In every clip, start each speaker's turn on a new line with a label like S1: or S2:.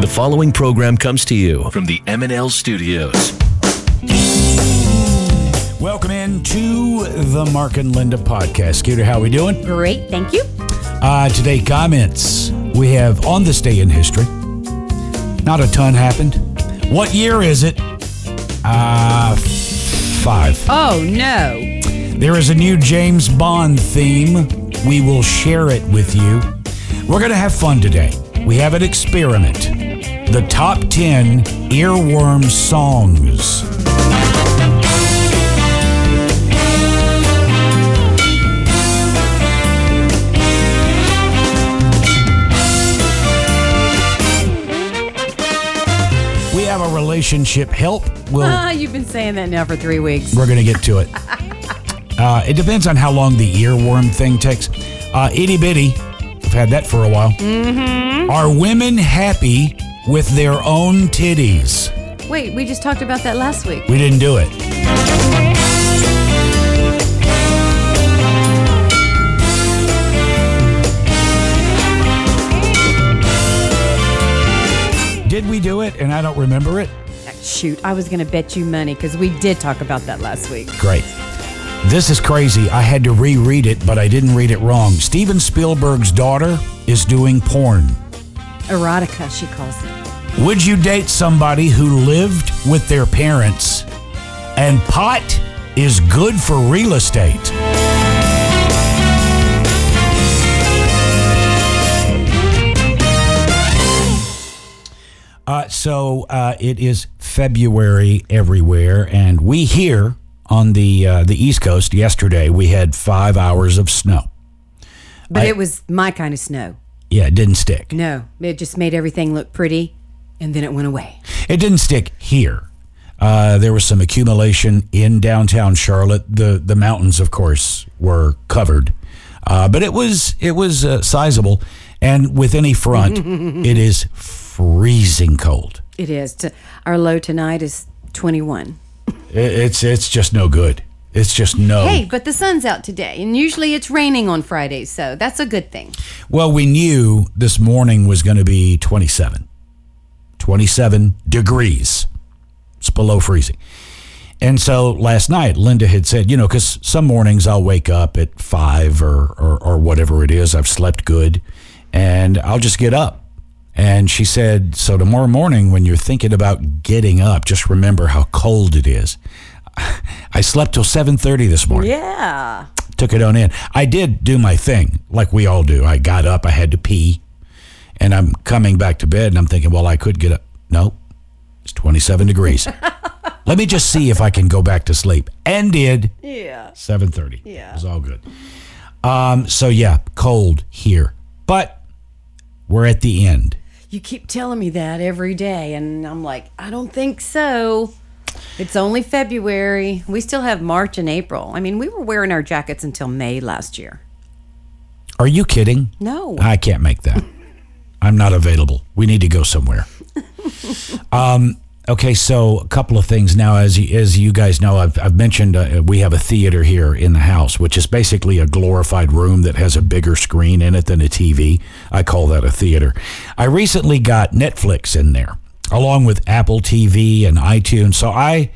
S1: The following program comes to you from the M&L Studios.
S2: Welcome into the Mark and Linda podcast. Skeeter, how are we doing?
S3: Great, thank you.
S2: Uh, today, comments. We have on this day in history. Not a ton happened. What year is it? Uh, five.
S3: Oh no.
S2: There is a new James Bond theme. We will share it with you. We're going to have fun today. We have an experiment. The top 10 earworm songs. We have a relationship help. We'll
S3: Ah, you've been saying that now for three weeks.
S2: we're going to get to it. Uh, it depends on how long the earworm thing takes. Uh, itty bitty, had that for a while. Mm-hmm. Are women happy with their own titties?
S3: Wait, we just talked about that last week.
S2: We didn't do it. Did we do it and I don't remember it?
S3: Shoot, I was going to bet you money because we did talk about that last week.
S2: Great. This is crazy. I had to reread it, but I didn't read it wrong. Steven Spielberg's daughter is doing porn.
S3: Erotica, she calls it.
S2: Would you date somebody who lived with their parents and pot is good for real estate? Uh, so uh, it is February everywhere, and we here on the uh, the East Coast yesterday we had five hours of snow.
S3: But
S2: I-
S3: it was my kind of snow.
S2: Yeah, it didn't stick.
S3: No, it just made everything look pretty and then it went away.
S2: It didn't stick here. Uh, there was some accumulation in downtown Charlotte. The the mountains, of course, were covered, uh, but it was it was uh, sizable. And with any front, it is freezing cold.
S3: It is. Our low tonight is 21.
S2: It, it's it's just no good. It's just no.
S3: Hey, but the sun's out today, and usually it's raining on Fridays, so that's a good thing.
S2: Well, we knew this morning was going to be 27. 27 degrees. It's below freezing. And so last night, Linda had said, you know, because some mornings I'll wake up at five or, or, or whatever it is. I've slept good and I'll just get up. And she said, so tomorrow morning, when you're thinking about getting up, just remember how cold it is. I slept till 7:30 this morning
S3: Yeah.
S2: took it on in. I did do my thing, like we all do. I got up, I had to pee, and I'm coming back to bed, and I'm thinking, well, I could get up. No, it's 27 degrees. Let me just see if I can go back to sleep, and did.
S3: Yeah.
S2: 7:30.
S3: Yeah.
S2: it was all good. Um, so yeah, cold here, but we're at the end.
S3: You keep telling me that every day, and I'm like, I don't think so. It's only February. We still have March and April. I mean, we were wearing our jackets until May last year.
S2: Are you kidding?
S3: No.
S2: I can't make that. I'm not available. We need to go somewhere. um, okay, so a couple of things now. As you, as you guys know, I've, I've mentioned uh, we have a theater here in the house, which is basically a glorified room that has a bigger screen in it than a TV. I call that a theater. I recently got Netflix in there, along with Apple TV and iTunes. So I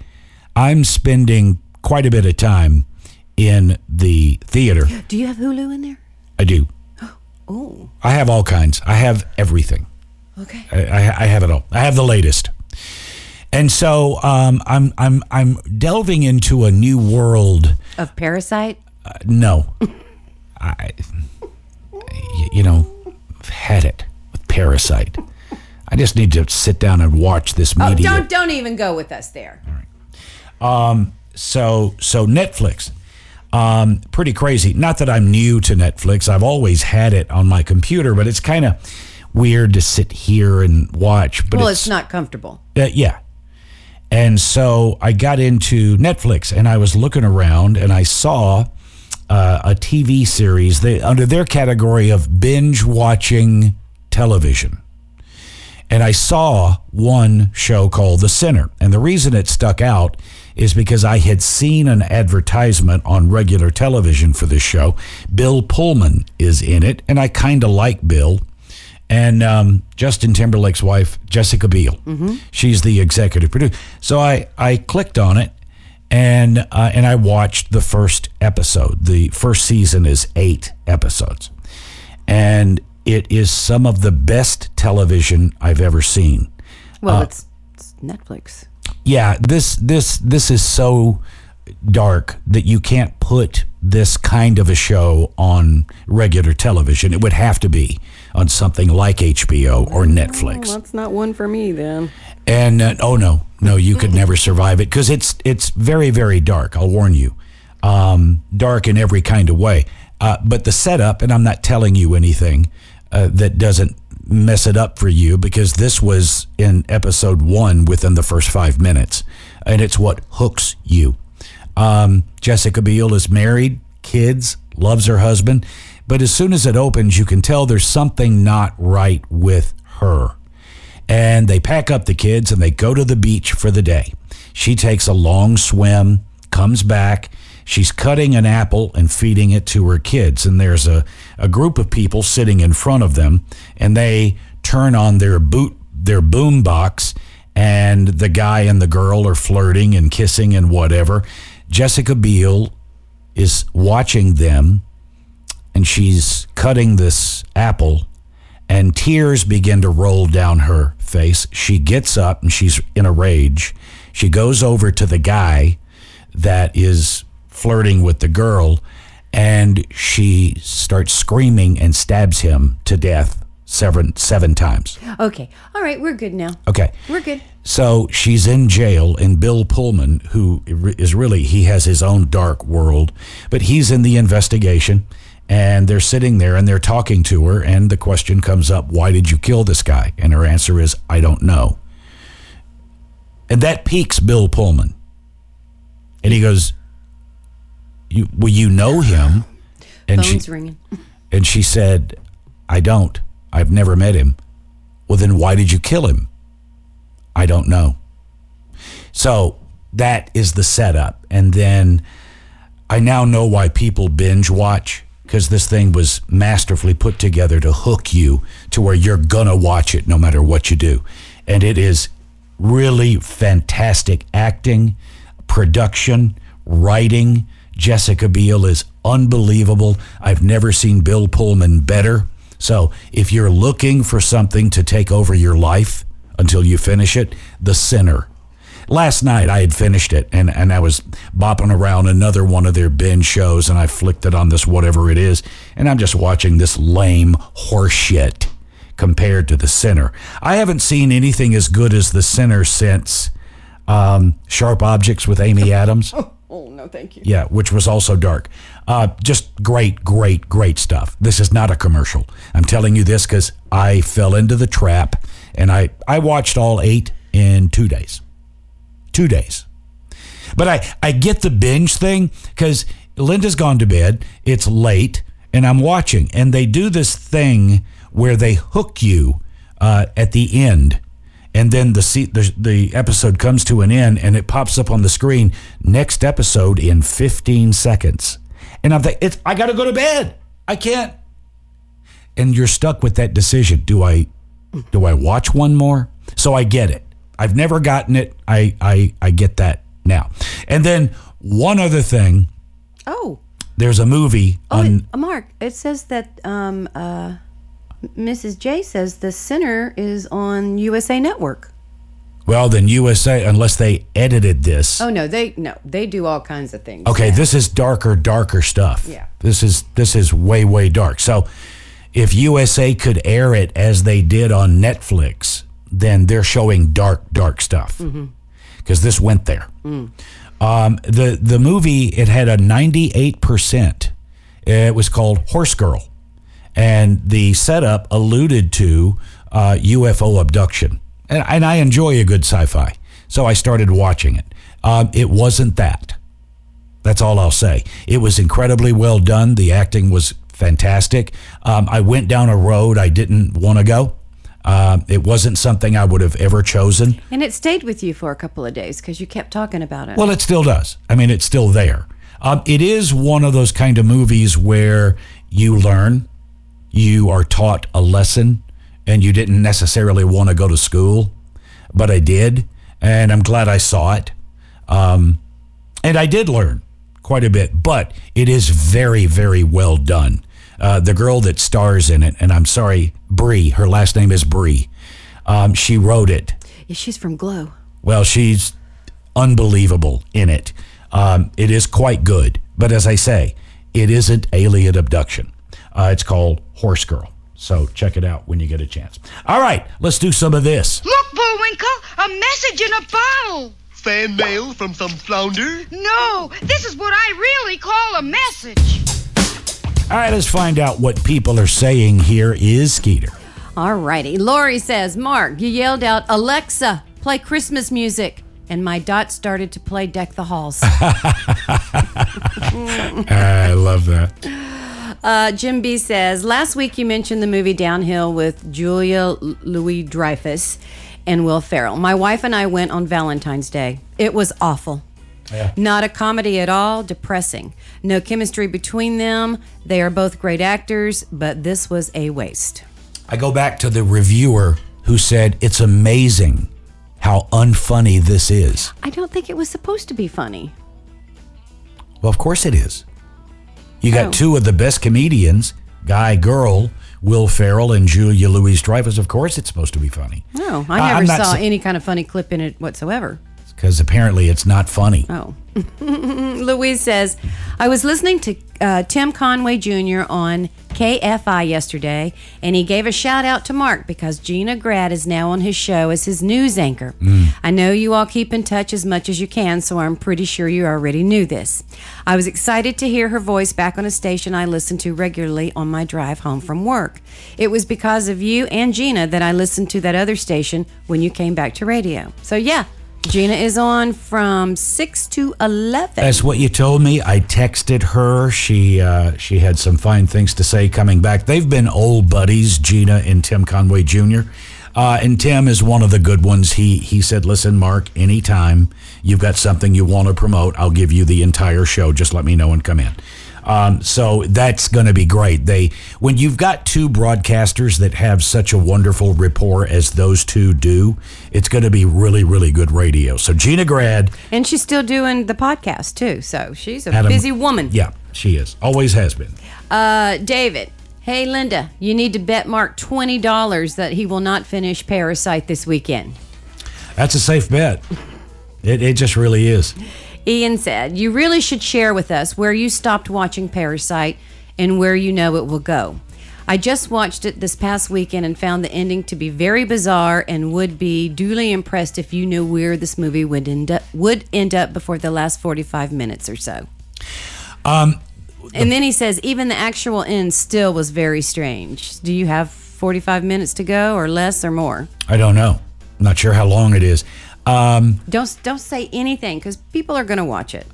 S2: I'm spending quite a bit of time in the theater.
S3: Do you have Hulu in there?
S2: I do.
S3: Oh,
S2: I have all kinds. I have everything.
S3: okay.
S2: I, I, I have it all. I have the latest. And so um, I'm I'm I'm delving into a new world.
S3: Of Parasite?
S2: Uh, no, I you know I've had it with Parasite. I just need to sit down and watch this
S3: Oh, don't don't even go with us there. All right. Um.
S2: so so Netflix, um, pretty crazy. Not that I'm new to Netflix. I've always had it on my computer, but it's kind of weird to sit here and watch. But
S3: well, it's, not comfortable.
S2: Uh, yeah. And so I got into Netflix and I was looking around and I saw uh, a TV series under their category of binge watching television. And I saw one show called The Sinner. And the reason it stuck out is because I had seen an advertisement on regular television for this show. Bill Pullman is in it, and I kind of like Bill. And um, Justin Timberlake's wife, Jessica Biel. She's the executive producer. So I, I clicked on it and uh, and I watched the first episode. The first season is eight episodes, and it is some of the best television I've ever seen.
S3: Well, it's, it's Netflix.
S2: Yeah, this this this is so dark that you can't put this kind of a show on regular television. It would have to be on something like HBO or Netflix.
S3: Well, that's not one for me then.
S2: And uh, oh no, no, you could never survive it because it's it's very very dark. I'll warn you, um, dark in every kind of way. Uh, but the setup, and I'm not telling you anything uh, that doesn't mess it up for you because this was in episode one within the first five minutes, and it's what hooks you. Um, Jessica Biel is married, kids, loves her husband, but as soon as it opens, you can tell there's something not right with her and they pack up the kids and they go to the beach for the day. She takes a long swim, comes back. She's cutting an apple and feeding it to her kids. And there's a, a group of people sitting in front of them, and they turn on their boot their boom box, and the guy and the girl are flirting and kissing and whatever. Jessica Biel is watching them, and she's cutting this apple and tears begin to roll down her face. She gets up and she's in a rage. She goes over to the guy that is flirting with the girl and she starts screaming and stabs him to death seven seven times.
S3: Okay. All right. We're good now.
S2: Okay.
S3: We're good.
S2: So she's in jail, and Bill Pullman, who is really, he has his own dark world, but he's in the investigation and they're sitting there and they're talking to her and the question comes up why did you kill this guy? And her answer is i don't know. And that piques bill pullman. And he goes you well you know him. And
S3: Phone's
S2: she
S3: ringing.
S2: and she said i don't. I've never met him. Well then why did you kill him? I don't know. So that is the setup. And then i now know why people binge watch because this thing was masterfully put together to hook you to where you're gonna watch it no matter what you do. And it is really fantastic acting, production, writing. Jessica Biel is unbelievable. I've never seen Bill Pullman better. So if you're looking for something to take over your life until you finish it, The Sinner last night I had finished it and, and I was bopping around another one of their binge shows and I flicked it on this whatever it is and I'm just watching this lame horseshit compared to The Sinner. I haven't seen anything as good as The Sinner since um, Sharp Objects with Amy Adams.
S3: Oh oh, no, thank you.
S2: Yeah, which was also dark. Uh, just great, great, great stuff. This is not a commercial. I'm telling you this because I fell into the trap and I, I watched all eight in two days two days. But I, I get the binge thing because Linda's gone to bed. It's late and I'm watching. And they do this thing where they hook you uh, at the end. And then the, the the episode comes to an end and it pops up on the screen. Next episode in 15 seconds. And I'm like, it's, I got to go to bed. I can't. And you're stuck with that decision. Do I do I watch one more? So I get it. I've never gotten it. I, I, I get that now. And then one other thing.
S3: Oh.
S2: There's a movie
S3: oh,
S2: on.
S3: It, Mark, it says that um, uh, Mrs. J says The Sinner is on USA Network.
S2: Well, then USA, unless they edited this.
S3: Oh no, they no, they do all kinds of things.
S2: Okay, this is darker, darker stuff.
S3: Yeah.
S2: This is this is way, way dark. So, if USA could air it as they did on Netflix, then they're showing dark, dark stuff because mm-hmm. this went there. Mm. Um, the the movie it had a ninety eight percent. It was called Horse Girl, and the setup alluded to uh, UFO abduction, and, and, I enjoy a good sci-fi, so I started watching it. Um, it wasn't that. That's all I'll say. It was incredibly well done. The acting was fantastic. Um, I went down a road I didn't want to go. Uh, it wasn't something I would have ever chosen.
S3: And it stayed with you for a couple of days because you kept talking about it.
S2: Well, it still does. I mean, it's still there. Um, it is one of those kind of movies where you learn, you are taught a lesson, and you didn't necessarily want to go to school, but I did, and I'm glad I saw it. Um, and I did learn quite a bit, but it is very, very well done. Uh, the girl that stars in it, and I'm sorry, Brie, her last name is Brie. Um, she wrote it.
S3: Yeah, she's from Glow.
S2: Well, she's unbelievable in it. Um, it is quite good, but as I say, it isn't alien abduction. Uh, it's called Horse Girl. So check it out when you get a chance. All right, let's do some of this.
S4: Look, Bullwinkle, a message in a bottle.
S5: Fan mail from some flounder?
S4: No, this is what I really call a message.
S2: All right, let's find out what people are saying here is Skeeter.
S3: All righty. Lori says, Mark, you yelled out, Alexa, play Christmas music. And my dot started to play Deck the Halls.
S2: I love that.
S3: Uh, Jim B says, last week you mentioned the movie Downhill with Julia Louis Dreyfus and Will Ferrell. My wife and I went on Valentine's Day. It was awful.
S2: Yeah.
S3: Not a comedy at all, depressing. No chemistry between them. They are both great actors, but this was a waste.
S2: I go back to the reviewer who said it's amazing how unfunny this is.
S3: I don't think it was supposed to be funny.
S2: Well, of course it is. You got
S3: Oh.
S2: two of the best comedians, guy, girl, Will Ferrell and Julia Louis Dreyfus. Of course it's supposed to be funny.
S3: No,
S2: Uh,
S3: I never
S2: not
S3: saw
S2: sa-
S3: any kind of funny clip in it whatsoever.
S2: Because apparently it's not funny.
S3: Oh. Louise says, I was listening to uh, Tim Conway Jr. on KFI yesterday, and he gave a shout out to Mark because Gina Grad is now on his show as his news anchor. I know you all keep in touch as much as you can, so I'm pretty sure you already knew this. I was excited to hear her voice back on a station I listen to regularly on my drive home from work. It was because of you and Gina that I listened to that other station when you came back to radio. So, yeah. Gina is on from 6 to 11.
S2: That's what you told me. I texted her. She uh, she had some fine things to say coming back. They've been old buddies, Gina and Tim Conway Jr. Uh, and Tim is one of the good ones. He he said, "Listen, Mark, anytime you've got something you want to promote, I'll give you the entire show. Just let me know and come in." Um, so that's going to be great. They when you've got two broadcasters that have such a wonderful rapport as those two do, it's going to be really really good radio. So Gina Grad,
S3: And she's still doing the podcast too. So she's a
S2: Adam-
S3: busy woman.
S2: yeah, she is always has been.
S3: Uh, David, hey Linda, you need to bet Mark twenty dollars that he will not finish Parasite this weekend.
S2: That's a safe bet. It, it just really is.
S3: Ian said, You really should share with us where you stopped watching Parasite and where you know it will go. I just watched it this past weekend and found the ending to be very bizarre and would be duly impressed if you knew where this movie would end up, would end up before the last 45 minutes or so.
S2: Um,
S3: And then he says, even the actual end still was very strange. Do you have 45 minutes to go or less or more?
S2: I don't know. I'm not sure how long it is. Um,
S3: Don't don't say anything because people are going to watch it.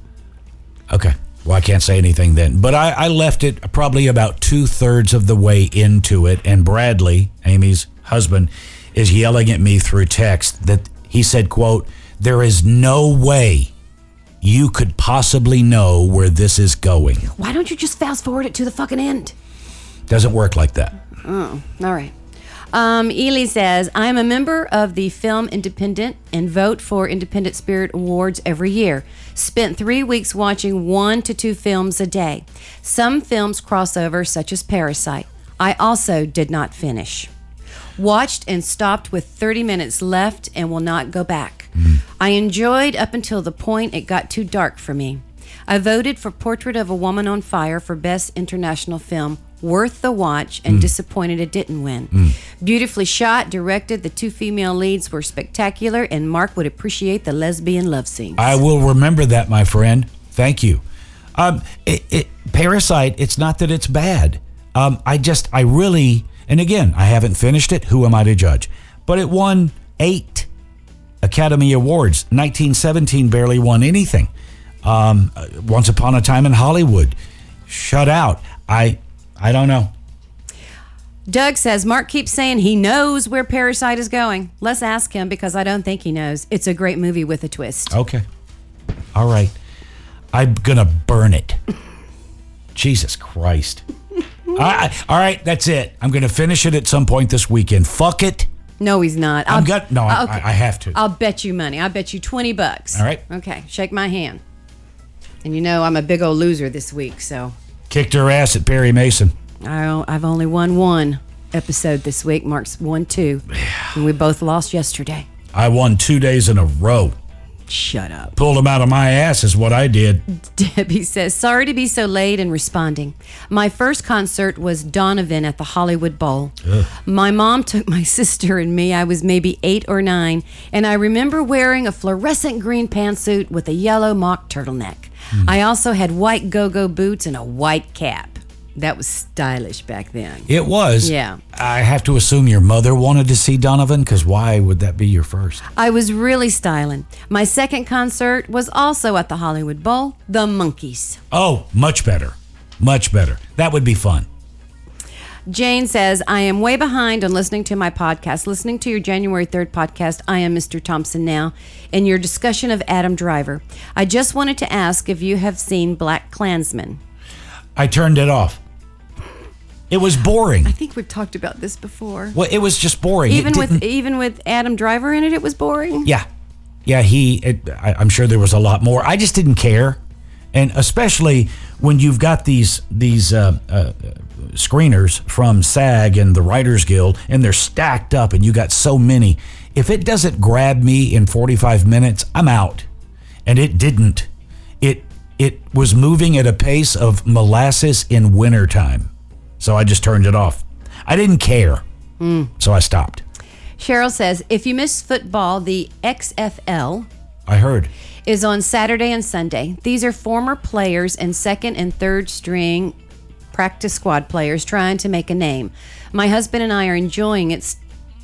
S2: okay. Well, I can't say anything then. But I, I left it probably about two thirds of the way into it. And Bradley, Amy's husband, is yelling at me through text that he said, quote, there is no way you could possibly know where this is going.
S3: Why don't you just fast forward it to the fucking end?
S2: Doesn't work like that.
S3: Oh, all right. Um, Ely says, I am a member of the Film Independent and vote for Independent Spirit Awards every year. Spent three weeks watching one to two films a day. Some films cross over, such as Parasite. I also did not finish. Watched and stopped with 30 minutes left and will not go back. I enjoyed up until the point it got too dark for me. I voted for Portrait of a Woman on Fire for Best International Film. Worth the watch and disappointed it didn't win. Beautifully shot, directed, the two female leads were spectacular, and Mark would appreciate the lesbian love scenes.
S2: I will remember that, my friend. Thank you. Um, it, it, Parasite. It's not that it's bad. Um, I just, I really, and again, I haven't finished it. Who am I to judge? But it won eight Academy Awards. 1917 barely won anything. Um, uh, Once Upon a Time in Hollywood, shut out. I, I don't know.
S3: Doug says Mark keeps saying he knows where Parasite is going. Let's ask him because I don't think he knows. It's a great movie with a twist.
S2: Okay. All right. I'm gonna burn it. Jesus Christ. I, I, all right, that's it. I'm going to finish it at some point this weekend. Fuck it.
S3: No, he's not.
S2: I'm
S3: I'll-
S2: no, I-
S3: okay.
S2: I- I have to.
S3: I'll bet you money. I'll bet you 20 bucks.
S2: All right.
S3: Okay, shake my hand. And you know I'm a big old loser this week, so
S2: Kicked her ass at Perry Mason.
S3: I, I've only won one episode this week. Mark's won two. And we both lost yesterday.
S2: I won two days in a row.
S3: Shut up.
S2: Pulled him out of my ass is what I did.
S3: Debbie says, Sorry to be so late in responding. My first concert was Donovan at the Hollywood Bowl. My mom took my sister and me. I was maybe eight or nine, and I remember wearing a fluorescent green pantsuit with a yellow mock turtleneck. Hmm. I also had white go go boots and a white cap. That was stylish back then.
S2: It was.
S3: Yeah.
S2: I have to assume your mother wanted to see Donovan because why would that be your first?
S3: I was really styling. My second concert was also at the Hollywood Bowl, The Monkees.
S2: Oh, much better. Much better. That would be fun.
S3: Jane says, I am way behind on listening to my podcast. Listening to your January 3rd podcast, I am Mr. Thompson now, and your discussion of Adam Driver. I just wanted to ask if you have seen Black Klansman.
S2: I turned it off. It was boring.
S3: I think we've talked about this before.
S2: Well, it was just boring.
S3: Even with even with Adam Driver in it, it was boring.
S2: Yeah, yeah. He, it, I, I'm sure there was a lot more. I just didn't care, and especially when you've got these these uh, uh, screeners from SAG and the Writers Guild, and they're stacked up, and you got so many. If it doesn't grab me in 45 minutes, I'm out, and it didn't. It it was moving at a pace of molasses in wintertime, so I just turned it off. I didn't care, hmm. so I stopped.
S3: Cheryl says, if you miss football, the XFL
S2: I heard.
S3: is on Saturday and Sunday. These are former players and second and third string practice squad players trying to make a name. My husband and I are enjoying it,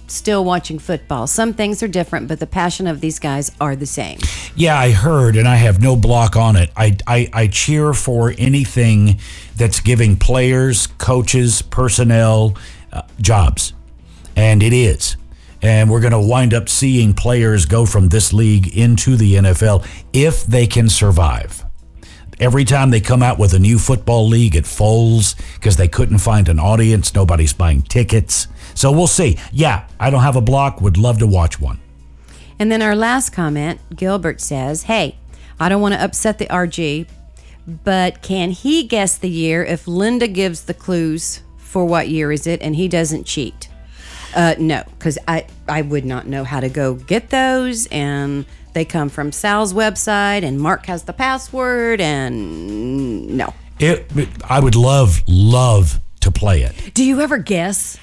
S3: still watching football. Some things are different, but the passion of these guys are the same.
S2: Yeah, I heard, and I have no block on it. I, I, I cheer for anything that's giving players, coaches, personnel uh, jobs. And it is. And we're going to wind up seeing players go from this league into the NFL if they can survive. Every time they come out with a new football league, it folds because they couldn't find an audience. Nobody's buying tickets. So we'll see. Yeah, I don't have a block. Would love to watch one.
S3: And then our last comment, Gilbert says, Hey, I don't want to upset the RG, but can he guess the year if Linda gives the clues for what year is it and he doesn't cheat? Uh, no, because I, I would not know how to go get those. And they come from Sal's website, and Mark has the password, and no.
S2: It, I would love, love to play it.
S3: Do you ever guess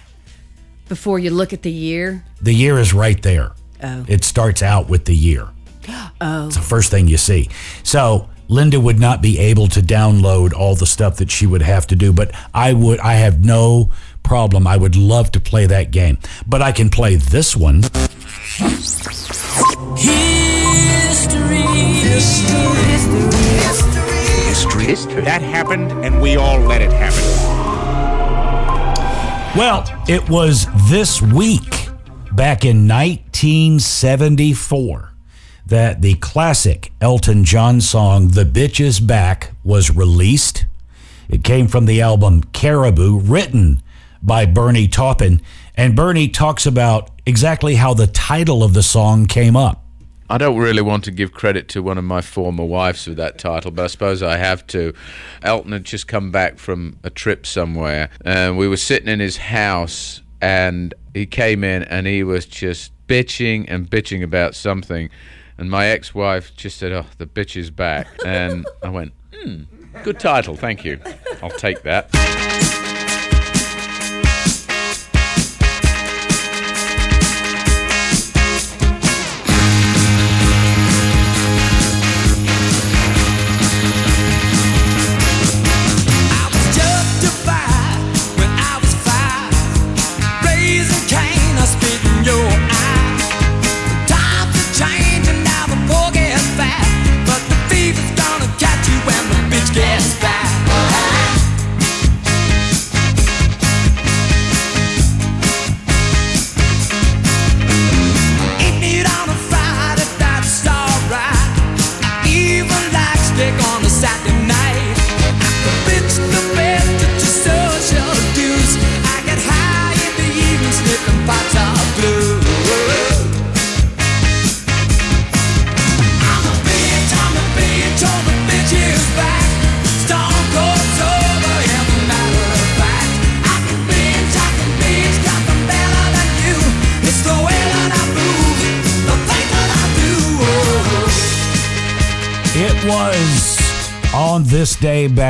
S3: before you look at the year?
S2: The year is right there.
S3: Oh.
S2: It starts out with the year.
S3: Oh.
S2: It's the first thing you see. So Linda would not be able to download all the stuff that she would have to do, but I would. I have no problem. I would love to play that game, but I can play this one.
S6: History. History. History. History. That happened, and we all let it happen.
S2: Well, it was this week, back in 1974, that the classic Elton John song, The Bitch Is Back, was released. It came from the album Caribou, written by Bernie Taupin. And Bernie talks about exactly how the title of the song came up.
S7: I don't really want to give credit to one of my former wives for that title, but I suppose I have to. Elton had just come back from a trip somewhere, and we were sitting in his house, and he came in and he was just bitching and bitching about something. And my ex wife just said, Oh, the bitch is back. And I went, Hmm, good title, thank you. I'll take that.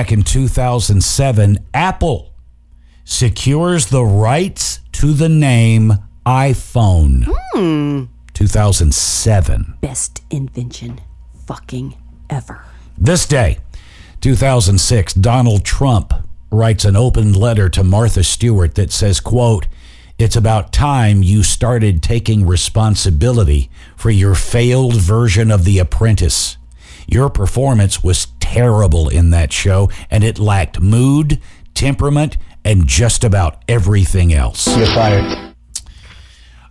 S2: Back in 2007, Apple secures the rights to the name iPhone. Hmm. 2007.
S3: Best invention fucking ever.
S2: This day, 2006, Donald Trump writes an open letter to Martha Stewart that says, quote, it's about time you started taking responsibility for your failed version of The Apprentice. Your performance was terrible in that show, and it lacked mood, temperament, and just about everything else.
S8: You're fired.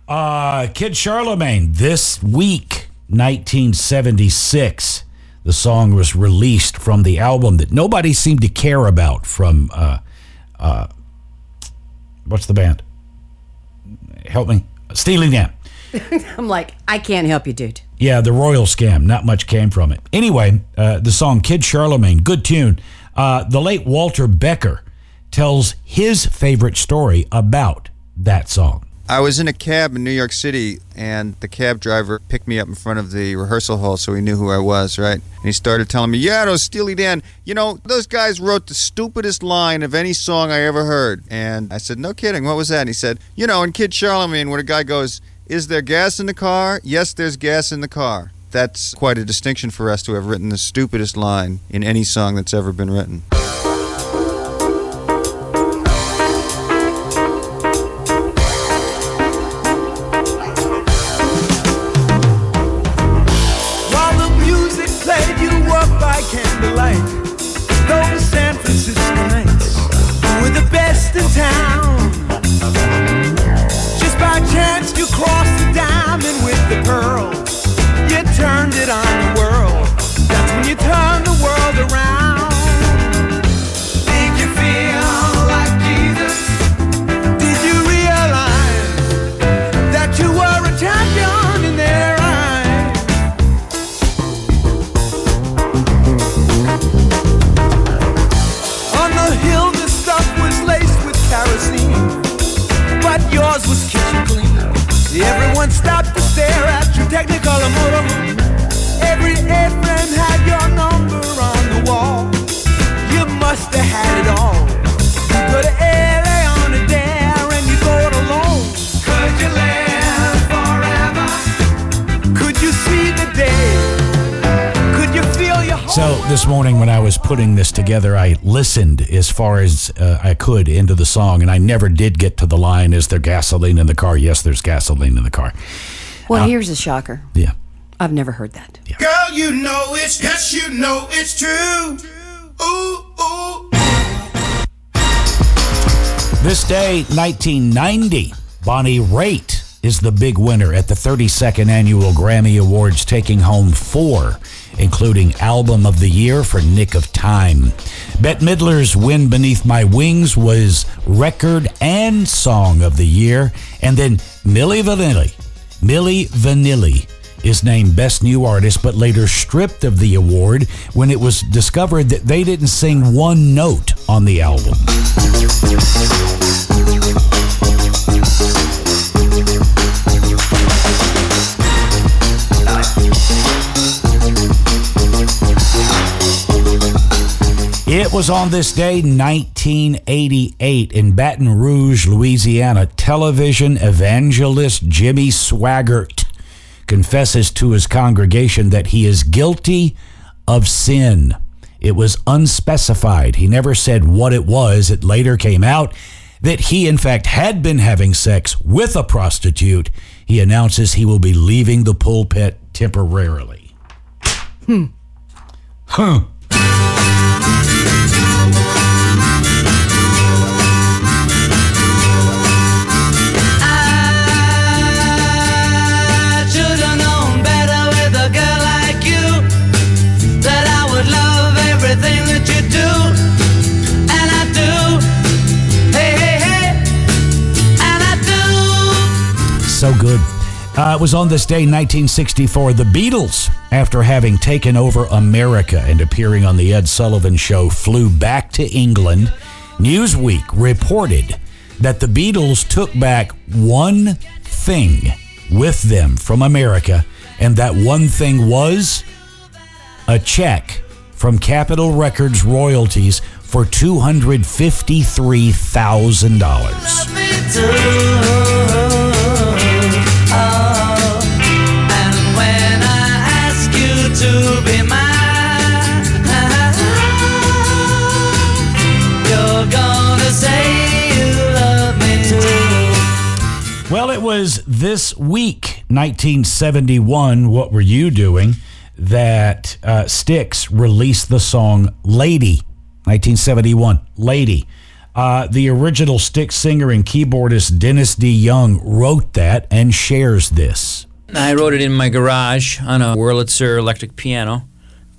S2: Uh, Kid Charlemagne, this week, 1976, the song was released from the album that nobody seemed to care about from, uh, uh, what's the band? Help me. Steely Dan.
S3: I'm like, I can't help you, dude.
S2: Yeah, the Royal Scam. Not much came from it. Anyway, uh, the song Kid Charlemagne, good tune. Uh, the late Walter Becker tells his favorite story about that song.
S9: I was in a cab in New York City, and the cab driver picked me up in front of the rehearsal hall so he knew who I was, right? And he started telling me, Yeah, those Steely Dan, you know, those guys wrote the stupidest line of any song I ever heard. And I said, No kidding, what was that? And he said, You know, in Kid Charlemagne, when a guy goes, Is there gas in the car? Yes, there's gas in the car. That's quite a distinction for us to have written the stupidest line in any song that's ever been written.
S2: Putting this together, I listened as far as uh, I could into the song, and I never did get to the line, Is there gasoline in the car? Yes, there's gasoline in the car.
S3: Well,
S2: Uh,
S3: here's a shocker.
S2: Yeah.
S3: I've never heard that. Yeah.
S10: Girl, you know it's yes, you know it's true. Ooh, ooh.
S2: This day, 1990, Bonnie Raitt is the big winner at the 32nd Annual Grammy Awards, taking home four, including Album of the Year for Nick of Time. Bette Midler's Wind Beneath My Wings was Record and Song of the Year. And then Milli Vanilli, Milli Vanilli is named Best New Artist, but later stripped of the award when it was discovered that they didn't sing one note on the album. It was on this day, 1988, in Baton Rouge, Louisiana, television evangelist Jimmy Swaggart confesses to his congregation that he is guilty of sin. It was unspecified. He never said what it was. It later came out that he, in fact, had been having sex with a prostitute. He announces he will be leaving the pulpit temporarily.
S3: Hmm.
S2: Huh. So good. Uh, it was on this day, 1964, the Beatles, after having taken over America and appearing on The Ed Sullivan Show, flew back to England. Newsweek reported that the Beatles took back one thing with them from America, and that one thing was a check from Capitol Records royalties for $253,000. Was this week, 1971. What were you doing? That uh, Styx released the song "Lady," 1971. "Lady." Uh, the original Styx singer and keyboardist Dennis DeYoung wrote that and shares this.
S8: I wrote it in my garage on a Wurlitzer electric piano,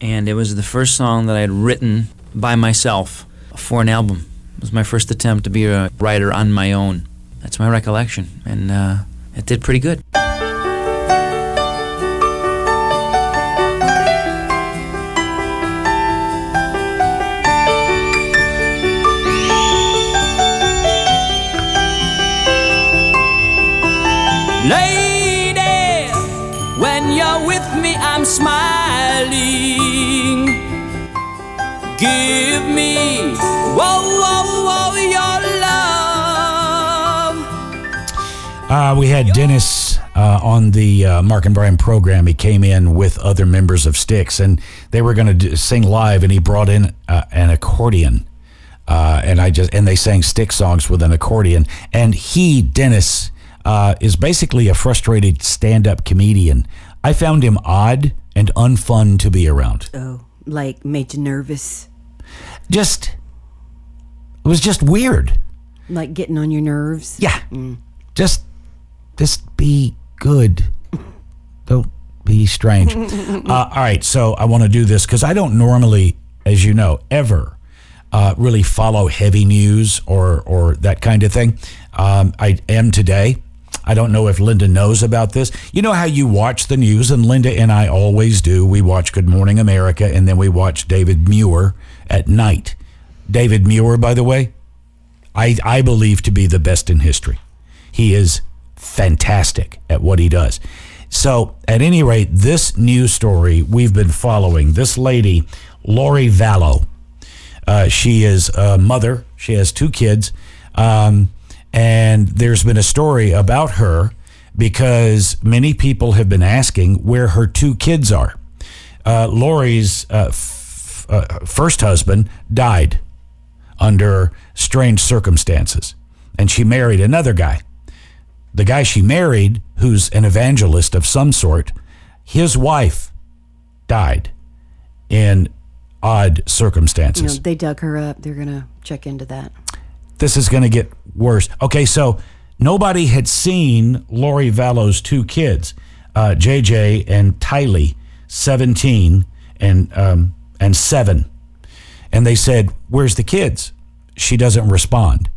S8: and it was the first song that I had written by myself for an album. It was my first attempt to be a writer on my own. That's my recollection, and uh, it did pretty good.
S10: Lady, when you're with me, I'm smiling. Give
S2: Uh, we had Dennis uh, on the uh, Mark and Brian program. He came in with other members of Styx, and they were going to sing live. And he brought in uh, an accordion, uh, and I just and they sang Styx songs with an accordion. And he, Dennis, uh, is basically a frustrated stand-up comedian. I found him odd and unfun to be around.
S3: Oh, like made you nervous,
S2: Just it was just weird.
S3: like getting on your nerves.
S2: Yeah. Just just be good. Don't be strange. uh, all right, so I want to do this because I don't normally, as you know, ever uh, really follow heavy news or or that kind of thing. Um, I am today. I don't know if Linda knows about this. You know how you watch the news, and Linda and I always do. We watch Good Morning America, and then we watch David Muir at night. David Muir, by the way, I, I believe to be the best in history. He is fantastic at what he does. So, at any rate, this news story we've been following this lady, Lori Vallow. Uh, she is a mother, she has two kids. Um, and there's been a story about her because many people have been asking where her two kids are. Uh, Lori's uh, uh, first husband died under strange circumstances. And she married another guy. The guy she married, who's an evangelist of some sort, his wife died in odd
S3: You know,
S2: circumstances.
S3: they dug her up. They're gonna check into that.
S2: This is going to get worse. Okay, so nobody had seen Lori Vallow's two kids, uh, JJ and Tylee, 17 and, um, and 7. And they said, Where's the kids? She doesn't respond.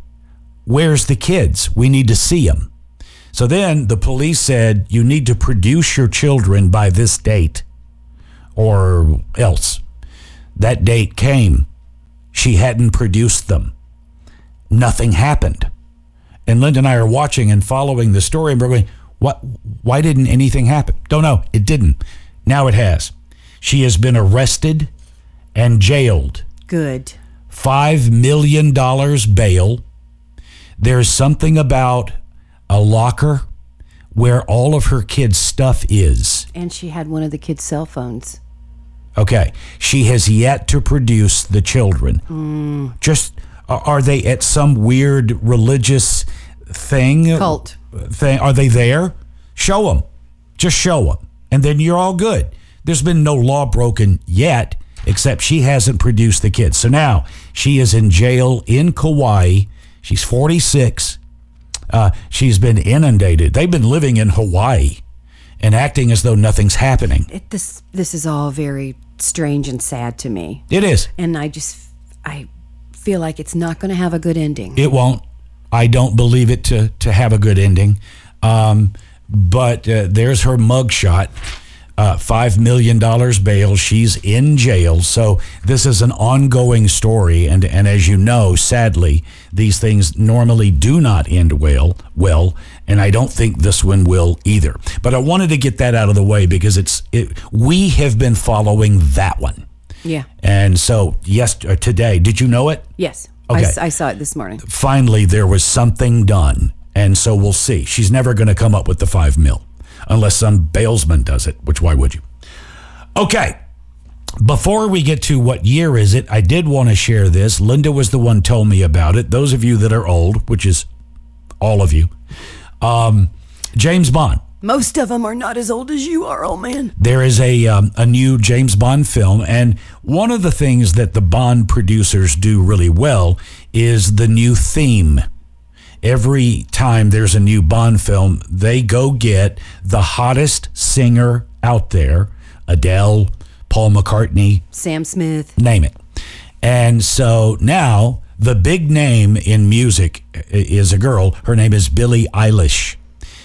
S2: Where's the kids? We need to see them. So then the police said, You need to produce your children by this date or else. That date came. She hadn't produced them. Nothing happened. And Linda and I are watching and following the story, and we're going, what, why didn't anything happen? Don't know. It didn't. Now it has. She has been arrested and jailed.
S3: Good.
S2: $5 million bail. There's something about a locker where all of her kids' stuff is.
S3: And she had one of the kids' cell phones.
S2: Okay. She has yet to produce the children. Hmm. Just are are they at some weird religious thing?
S3: Cult.
S2: Thing? Are they there? Show them. Just show them. And then you're all good. There's been no law broken yet, except she hasn't produced the kids. So now she is in jail in Kauai. She's 46. Uh, she's been inundated. They've been living in Hawaii and acting as though nothing's happening.
S3: It, this this is all very strange and sad to me.
S2: It is.
S3: And I just I feel like it's not going to have a good ending.
S2: It won't. I don't believe it to to have a good ending. Um, but uh, there's her mugshot. Uh, $5 million bail. She's in jail. So this is an ongoing story. And, and as you know, sadly, these things normally do not end well. Well, and I don't think this one will either. But I wanted to get that out of the way because it's it, we have been following that one.
S3: Yeah.
S2: And so, yes, uh, today, did you know it?
S3: Yes.
S2: Okay.
S3: I I, saw it this morning.
S2: Finally, there was something done. And so we'll see. She's never going to come up with the five mil unless some bailsman does it, which why would you? Okay. Before we get to what year is it, I did want to share this. Linda was the one told me about it. Those of you that are old, which is all of you, um, James Bond.
S3: Most of them are not as old as you are, old man.
S2: There is a um, a new James Bond film, and one of the things that the Bond producers do really well is the new theme. Every time there's a new Bond film, they go get the hottest singer out there, Adele, Paul McCartney,
S3: Sam Smith.
S2: name it. And so now the big name in music is a girl. Her name is Billie Eilish.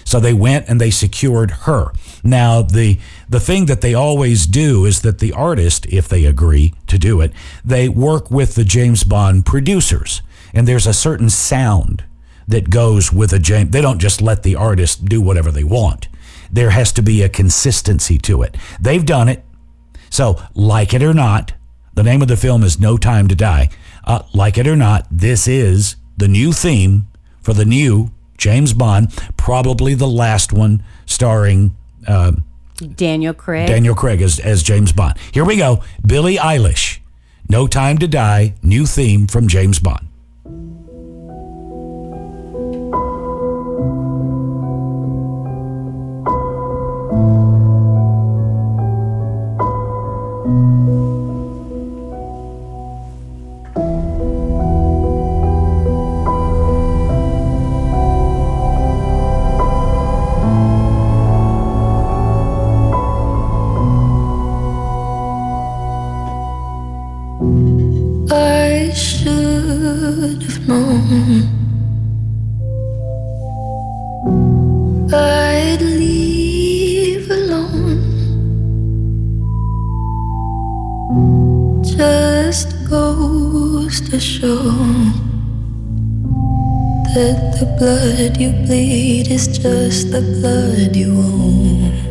S2: So they went and they secured her. Now the the thing that they always do is that the artist, if they agree to do it, they work with the James Bond producers. And there's a certain sound that goes with a James. They don't just let the artist do whatever they want. There has to be a consistency to it. They've done it. So, like it or not, the name of the film is No Time to Die. Uh, like it or not, this is the new theme for the new James Bond, probably the last one starring uh,
S3: Daniel Craig.
S2: Daniel Craig as, as James Bond. Here we go Billie Eilish, No Time to Die, new theme from James Bond.
S11: blood you bleed is just the blood you own.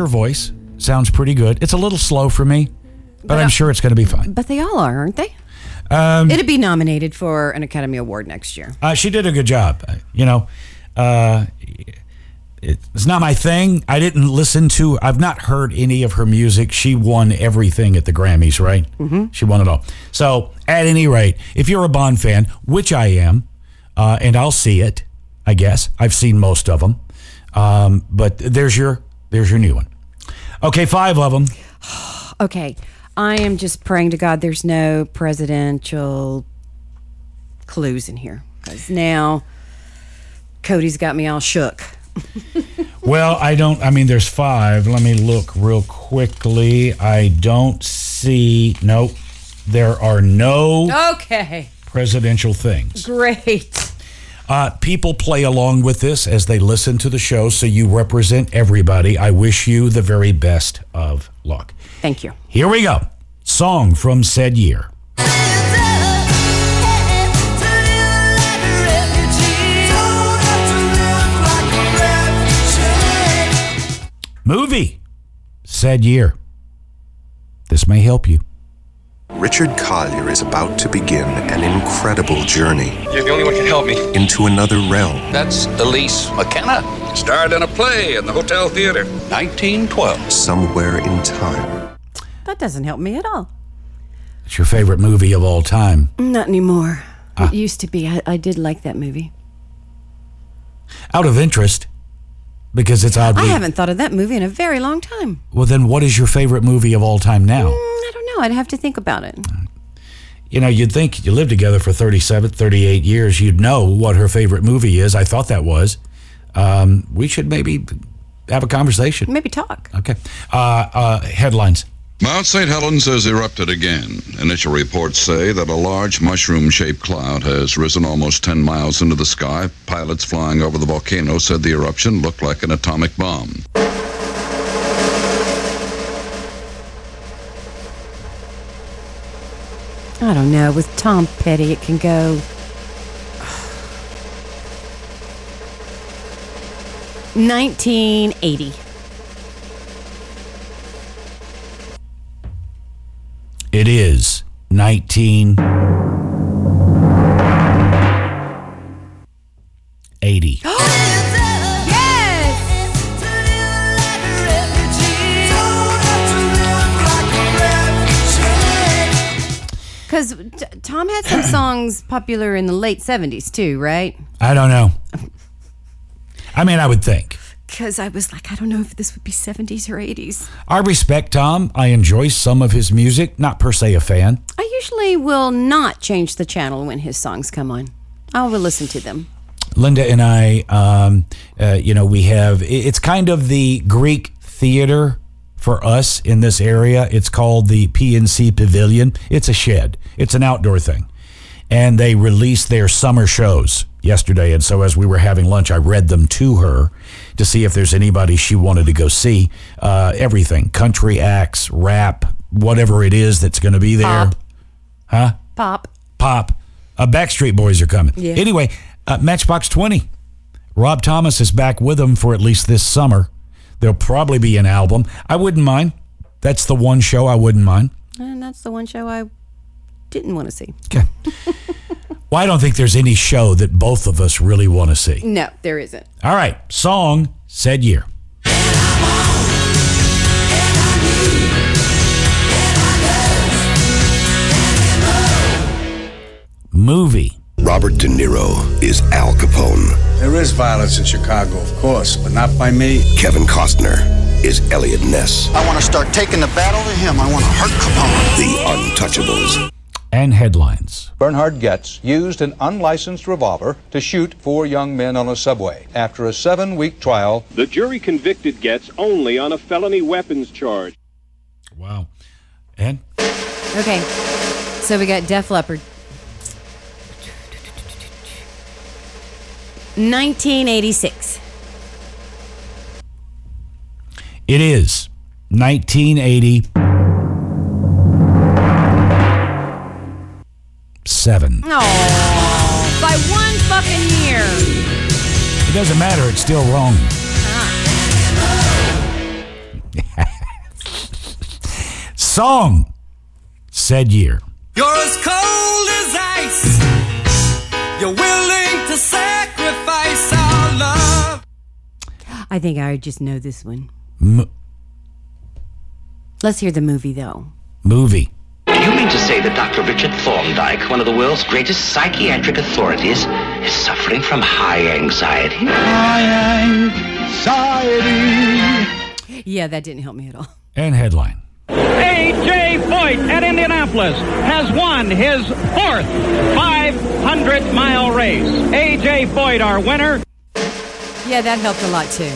S2: her voice. Sounds pretty good. It's a little slow for me, but, I'm sure it's going to be fine.
S3: But they all are, aren't they?
S2: Um,
S3: It'd be nominated for an Academy Award next year.
S2: Uh, she did a good job. Uh, You know, uh, it's not my thing. I didn't listen to. I've not heard any of her music. She won everything at the Grammys, right? Mm-hmm. She won it all. So, at any rate, if you're a Bond fan, which I am, uh, and I'll see it, I guess I've seen most of them. Um, but there's your there's your new one. Okay, five of them.
S3: Okay. I am just praying to God there's no presidential clues in here because now Cody's got me all shook.
S2: Well, I don't. I mean, there's five. Let me look real quickly. I don't see. Nope. There are no
S3: Okay,
S2: presidential things.
S3: great.
S2: Uh, people play along with this as they listen to the show, so you represent everybody. I wish you the very best of luck.
S3: Thank you.
S2: Here we go. Song from said year. Movie. Said year. This may help you.
S12: Richard Collier is about to begin an incredible journey
S13: You're the only one who can help me.
S12: into another realm.
S14: That's Elise McKenna. Starred in a play in the Hotel Theater. 1912.
S12: Somewhere in time.
S3: That doesn't help me at all.
S2: It's your favorite movie of all time.
S3: Not anymore.
S2: Ah.
S3: It used to be. I, I did like that movie.
S2: Out of interest, because it's oddly.
S3: I haven't thought of that movie in a very long time.
S2: Well, then what is your favorite movie of all time now?
S3: Mm, I don't know. I'd have to think about it.
S2: You know, you'd think you lived together for 37, 38 years. You'd know what her favorite movie is. I thought that was. Um, we should maybe have a conversation.
S3: Maybe talk.
S2: Okay. Uh, uh, headlines.
S15: Mount St. Helens has erupted again. Initial reports say that a large mushroom shaped cloud has risen almost 10 miles into the sky. Pilots flying over the volcano said the eruption looked like an atomic bomb.
S3: I don't know. With Tom Petty, it can go. Nineteen eighty.
S2: It is 1980.
S3: Because Tom had some songs popular in the late seventies too, right?
S2: I don't know. I mean, I would think.
S3: Because I was like, I don't know if this would be seventies or eighties.
S2: I respect Tom. I enjoy some of his music, not per se a fan.
S3: I usually will not change the channel when his songs come on. I will listen to them.
S2: Linda and I, um, uh, you know, we have, it's kind of the Greek theater for us in this area. It's called the PNC Pavilion. It's a shed, it's an outdoor thing. And they released their summer shows yesterday. And so as we were having lunch, I read them to her to see if there's anybody she wanted to go see. Uh, everything country acts, rap, whatever it is that's going to be there.
S3: Pop.
S2: Huh?
S3: Pop.
S2: Pop. Uh, Backstreet Boys are coming.
S3: Yeah.
S2: Anyway, uh, Matchbox 20. Rob Thomas is back with them for at least this summer. There'll probably be an album. I wouldn't mind. That's the one show I wouldn't mind.
S3: And that's the one show I didn't want to see.
S2: Okay. well, I don't think there's any show that both of us really want to see.
S3: No, there isn't.
S2: All right. Song, said year. Movie.
S16: Robert De Niro is Al Capone.
S17: There is violence in Chicago, of course, but not by me.
S16: Kevin Costner is Eliot Ness.
S18: I want to start taking the battle to him. I want to hurt Capone.
S16: The Untouchables.
S2: And headlines.
S19: Bernhard Goetz used an unlicensed revolver to shoot four young men on a subway. After a seven week trial,
S20: The jury convicted Goetz only on a felony weapons charge.
S2: Wow. And?
S3: Okay. So we got Def Leppard. 1986.
S2: It is 1980. Seven.
S3: Oh, by one fucking year.
S2: It doesn't matter. It's still wrong. Song, said year.
S10: You're as cold as ice. You're
S3: I think I just know this one.
S2: M-
S3: Let's hear the movie though.
S2: movie.
S21: You mean to say that Dr. Richard Thorndyke, one of the world's greatest psychiatric authorities, is suffering from high anxiety?
S10: High anxiety.
S3: Yeah, that didn't help me at all.
S2: And headline.
S13: A.J. Foyt at Indianapolis has won his fourth 500 mile race. A.J. Foyt, our winner.
S3: Yeah, that helped a lot too.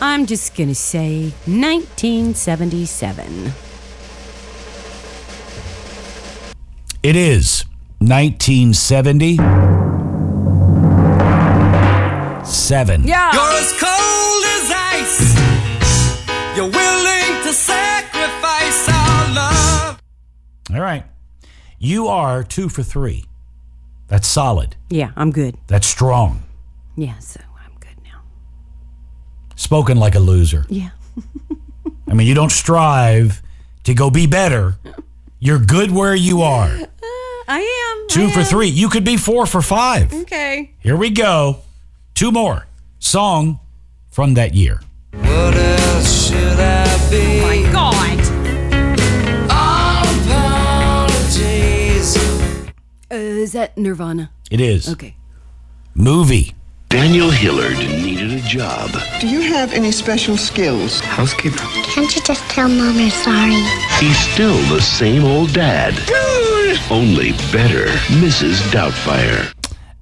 S3: I'm just going to say 1977.
S2: It is 1970. Seven.
S3: Yeah.
S10: You're as cold as ice. You're willing to sacrifice our love.
S2: All right. You are two for three. That's solid.
S3: Yeah, I'm good.
S2: That's strong.
S3: Yeah, so
S2: Spoken like a loser.
S3: Yeah.
S2: I mean, you don't strive to go be better. You're good where you are.
S3: I am.
S2: Two for three. You could be four for five.
S3: Okay.
S2: Here we go. Two more. Song from that year.
S10: What else should I be?
S3: Oh my God.
S10: Apologies.
S3: Uh, is that Nirvana?
S2: It is.
S3: Okay.
S2: Movie.
S14: Daniel Hillard needed a job.
S22: Do you have any special skills?
S14: Housekeeper.
S23: Can't you just tell Mom you're sorry?
S14: He's still the same old dad. Only better. Mrs. Doubtfire.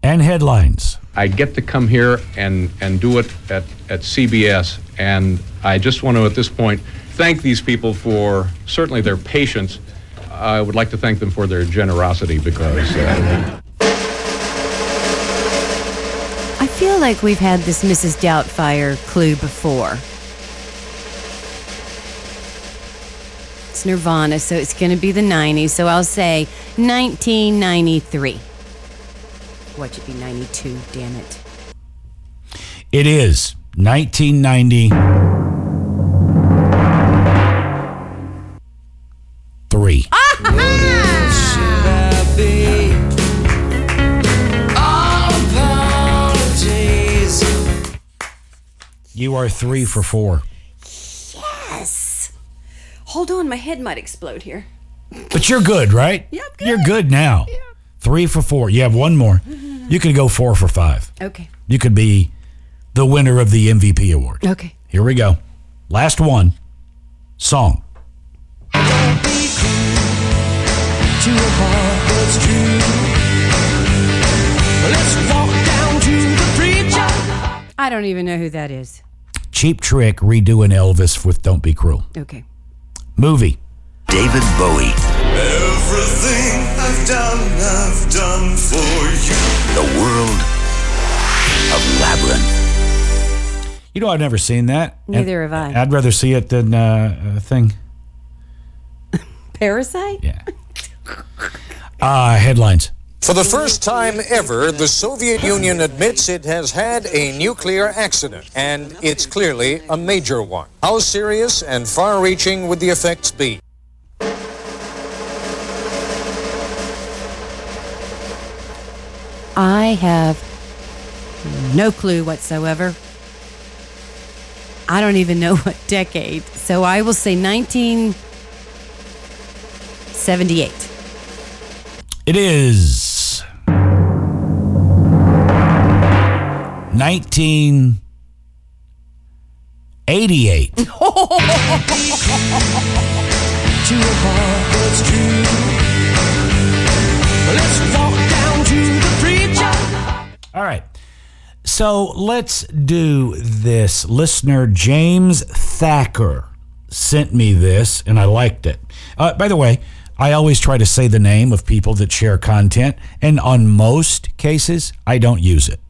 S2: And headlines.
S24: I get to come here and, and do it at, at CBS, and I just want to, at this point, thank these people for certainly their patience. I would like to thank them for their generosity because uh,
S3: feel like we've had this Mrs. Doubtfire clue before. It's Nirvana, so it's going to be the 90s. So I'll say 1993. What should be 92? Damn it.
S2: It is 1990. Three.
S10: Apologies. Ah!
S2: You are three for four.
S3: Yes. Hold on, my head might explode here.
S2: But you're good, right? Yeah, You're good now. Three for four. You have one more. You could go four for five.
S3: Okay.
S2: You could be the winner of the MVP award.
S3: Okay.
S2: Here we go. Last one. Song.
S10: To a heart that's true. Let's walk down to the preacher.
S3: I don't even know who that is.
S2: Cheap Trick redoing Elvis with Don't Be Cruel.
S3: Okay.
S2: Movie.
S12: David Bowie.
S10: Everything I've done, I've done for you.
S12: The world of Labyrinth.
S2: You know, I've never seen that.
S3: Neither have I.
S2: I'd rather see it than uh, a thing.
S3: Parasite?
S2: Yeah. Uh, headlines.
S25: For the first time ever, the Soviet Union admits it has had a nuclear accident, and it's clearly a major one. How serious and far reaching would the effects be?
S3: I have no clue whatsoever. I don't even know what decade. So I will say 1978.
S2: It is 1988. All right. So let's do this. Listener James Thacker sent me this, and I liked it. Uh, by the way, I always try to say the name of people that share content, and on most cases, I don't use it.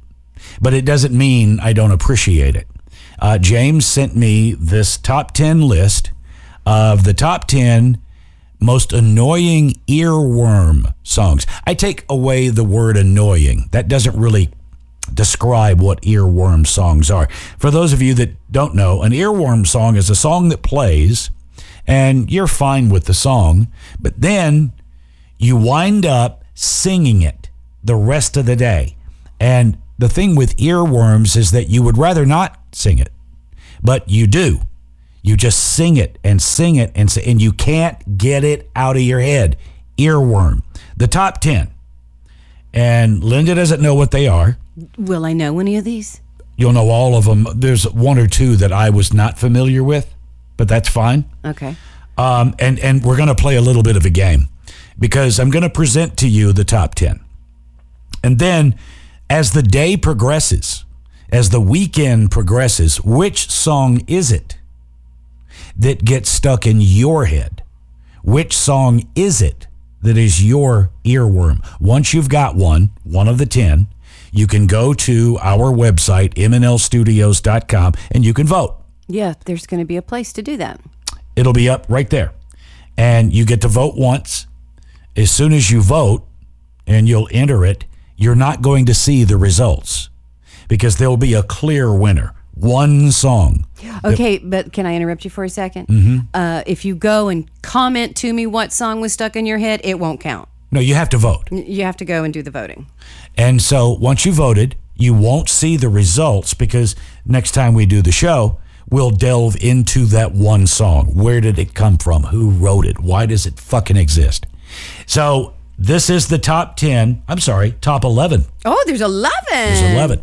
S2: But it doesn't mean I don't appreciate it. Uh, James sent me this top 10 list of the top 10 most annoying earworm songs. I take away the word annoying. That doesn't really describe what earworm songs are. For those of you that don't know, an earworm song is a song that plays and you're fine with the song, but then you wind up singing it the rest of the day. And the thing with earworms is that you would rather not sing it, but you do. You just sing it and sing it and and you can't get it out of your head. Earworm. The top 10. And Linda doesn't know what they are.
S3: Will I know any of these?
S2: You'll know all of them. There's one or two that I was not familiar with, but that's fine.
S3: Okay.
S2: Um, and, and we're going to play a little bit of a game because I'm going to present to you the top 10. And then as the day progresses, as the weekend progresses, which song is it that gets stuck in your head? Which song is it that is your earworm? Once you've got one, one of the 10, you can go to our website, mnlstudios.com, and you can vote.
S3: Yeah, there's going to be a place to do that.
S2: It'll be up right there. And you get to vote once. As soon as you vote and you'll enter it, you're not going to see the results because there'll be a clear winner. One song.
S3: Okay, but can I interrupt you for a 2nd
S2: Mhm.
S3: Uh, if you go and comment to me what song was stuck in your head, it won't count.
S2: No, you have to vote.
S3: You have to go and do the voting.
S2: And so once you voted, you won't see the results because next time we do the show, we'll delve into that one song. Where did it come from? Who wrote it? Why does it fucking exist? So this is the top 10. I'm sorry, top 11.
S3: Oh, there's 11.
S2: There's 11.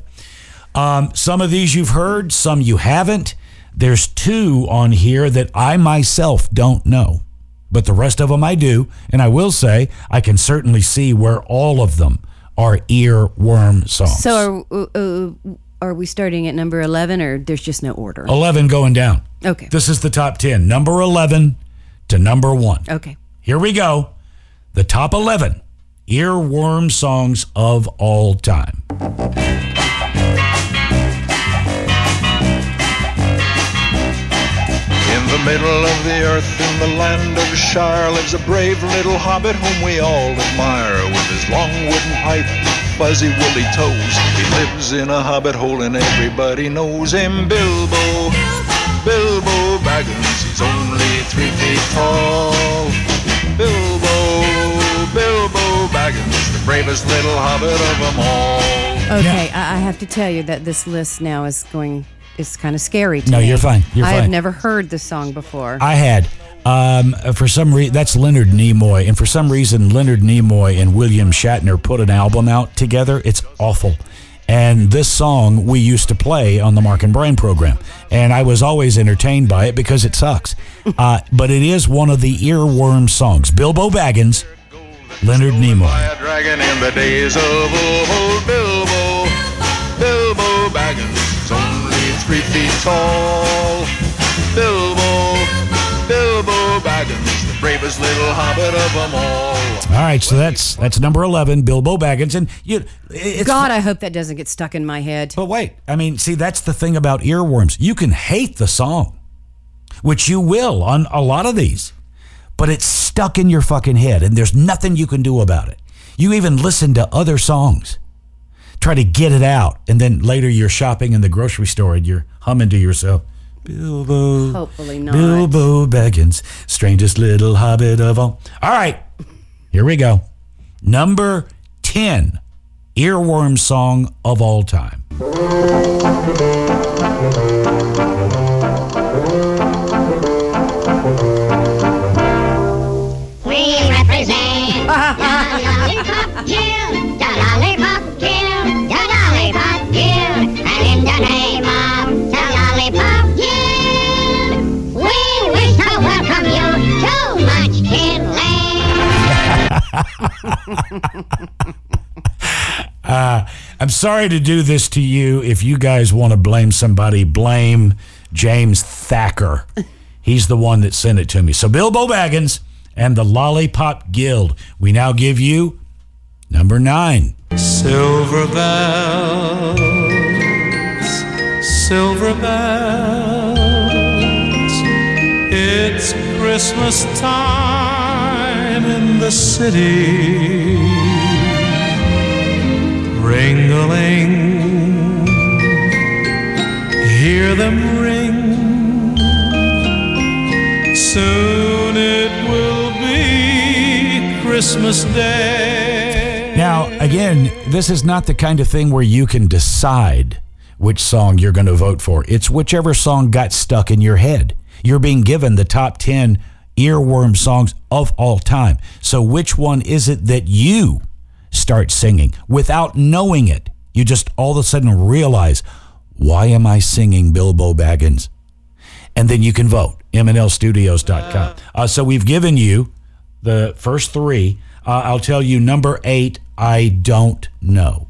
S2: Um, some of these you've heard, some you haven't. There's two on here that I myself don't know, but the rest of them I do. And I will say, I can certainly see where all of them are earworm songs.
S3: So are, uh, uh, are we starting at number 11 or there's just no order?
S2: 11 going down.
S3: Okay.
S2: This is the top 10. Number 11 to number one.
S3: Okay.
S2: Here we go. The top 11 earworm songs of all time.
S26: In the middle of the earth, in the land of Shire, lives a brave little hobbit whom we all admire. With his long wooden pipe, fuzzy woolly toes, he lives in a hobbit hole and everybody knows him. Bilbo, Bilbo Baggins, he's only three feet tall. Bilbo, Baggins, the bravest little hobbit of them all.
S3: Okay, I, I have to tell you that this list now is going is kind of scary to me.
S2: No,
S3: me.
S2: you're fine. You're fine.
S3: I have
S2: fine.
S3: never heard this song before.
S2: I had. Um, for some reason, that's Leonard Nimoy, and for some reason, Leonard Nimoy and William Shatner put an album out together. It's awful. And this song we used to play on the Mark and Brian program, and I was always entertained by it because it sucks. uh, but it is one of the earworm songs. Bilbo Baggins, Leonard Nimoy.
S26: a dragon in the days of old Bilbo. Bilbo Baggins only three feet tall. Bilbo, Bilbo Baggins, the bravest little hobbit of them all.
S2: All right, so that's that's number eleven, Bilbo Baggins, and you. It's
S3: God, I hope that doesn't get stuck in my head.
S2: But wait, I mean, see, that's the thing about earworms. You can hate the song, which you will on a lot of these, but it's stuck in your fucking head, and there's nothing you can do about it. You even listen to other songs, try to get it out, and then later you're shopping in the grocery store and you're humming to yourself. Bilbo,
S3: Hopefully not.
S2: Bilbo Baggins, strangest little hobbit of all. All right, here we go. Number 10 earworm song of all time. Uh, I'm sorry to do this to you. If you guys want to blame somebody, blame James Thacker. He's the one that sent it to me. So, Bilbo Baggins and the Lollipop Guild. We now give you number nine.
S10: Silver bells, silver bells, it's Christmas time the city. Ring-a-ling, hear them ring. Soon it will be Christmas Day.
S2: Now, again, this is not the kind of thing where you can decide which song you're going to vote for. It's whichever song got stuck in your head. You're being given the top 10 earworm songs of all time. So, which one is it that you start singing without knowing it? You just all of a sudden realize, why am I singing Bilbo Baggins? And then you can vote.
S27: MNLstudios.com. Uh, so we've given you the first three. Uh, I'll tell you number eight, I don't know.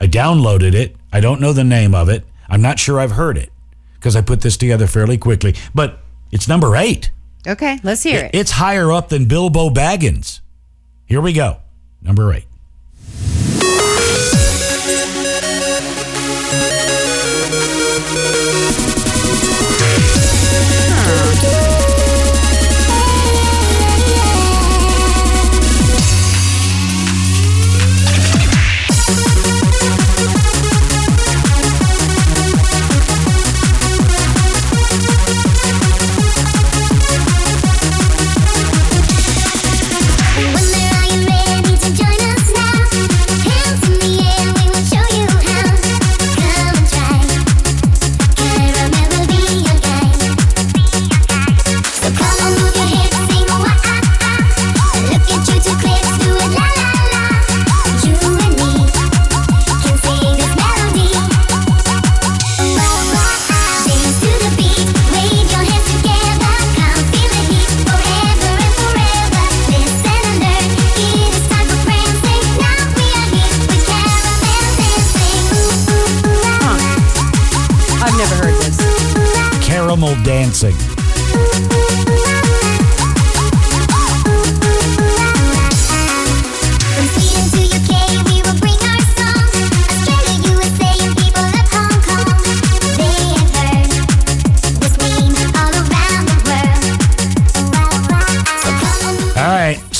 S27: I downloaded it. I don't know the name of it. I'm not sure I've heard it because I put this together fairly quickly. But it's number eight.
S3: Okay, let's hear it.
S27: It's higher up than Bilbo Baggins. Here we go. Number eight.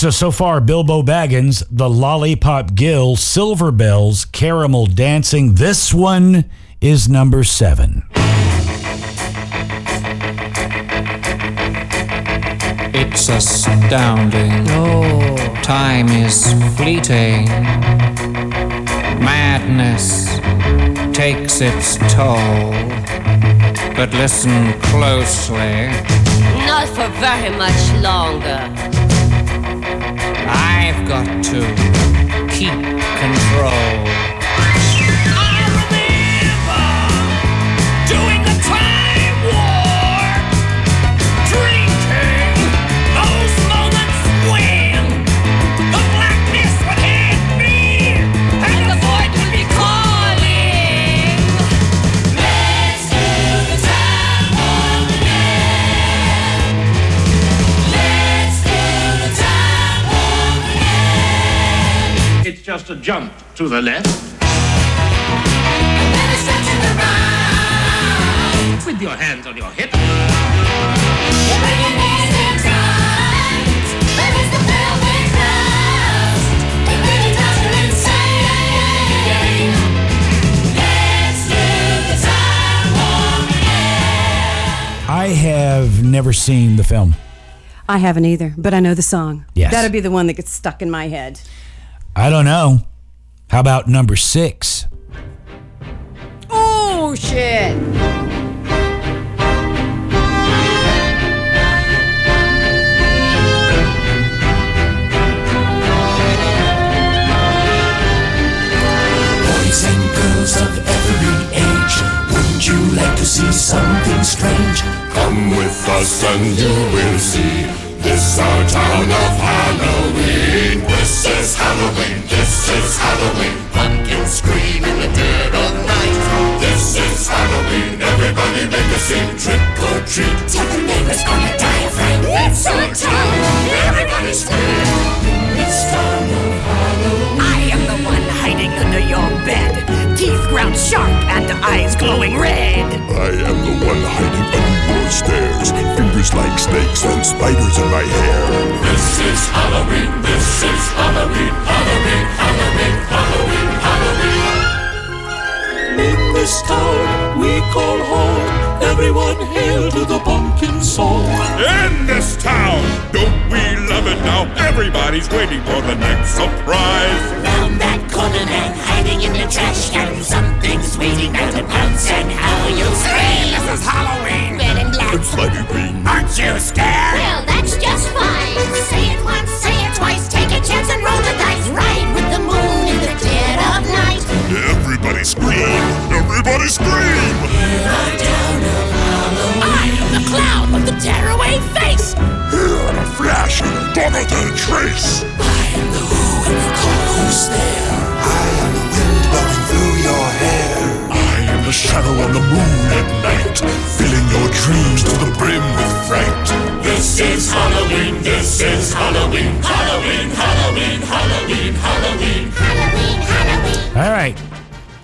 S27: So, so far, Bilbo Baggins, the Lollipop Guild, Silver Bells, Caramel Dancing. This one is number seven.
S10: It's astounding. Oh. Time is fleeting. Madness takes its toll. But listen closely.
S28: Not for very much longer.
S10: I've got to keep control.
S29: Just a jump to the left.
S30: Then a to the right.
S29: With your hands on your hips.
S30: You bring your knees in tight. Release the pelvic thrust. It really drives you insane. Let's do the time war again.
S27: I have never seen the film.
S3: I haven't either, but I know the song.
S27: Yes.
S3: That'll be the one that gets stuck in my head.
S27: I don't know. How about number six?
S3: Oh, shit.
S30: Boys and girls of every age, wouldn't you like to see something strange?
S31: Come with us and you will see. This our town of Halloween. This is Halloween. This is Halloween. Pumpkins scream in the dead of night. This is Halloween. Everybody make a scene. Trick or treat.
S30: Tell the neighbors on a diaphragm. It's our town. Everybody scream. This town of Halloween.
S32: I am the one hiding under your bed. Teeth ground sharp and eyes glowing red.
S31: I am the one hiding under your stairs. Fingers like snakes and spiders in my hair. This is Halloween. This is Halloween. Halloween. Halloween. Halloween. Halloween.
S30: In this town we call home. Everyone hail to the pumpkin song.
S31: In this town, don't we love it now? Everybody's waiting for the next surprise.
S30: Round that corner man hiding in the trash can. Something's waiting there to pounce and how you scream. This is Halloween. Red and black.
S31: And slimy green.
S30: Aren't you scared?
S33: Well, that's just fine. Say it once, say it twice, take a chance and roll the dice. Ride Everybody scream! Everybody scream! I am the clown with the
S31: tearaway face! Here in
S30: a flash and
S34: a Donovan trace! I am the who and you call who's there! I am the wind blowing through your hair! I am the shadow on the moon at night, filling your dreams to the brim with fright! This is Halloween, this is Halloween, Halloween, Halloween, Halloween, Halloween, Halloween.
S2: All right,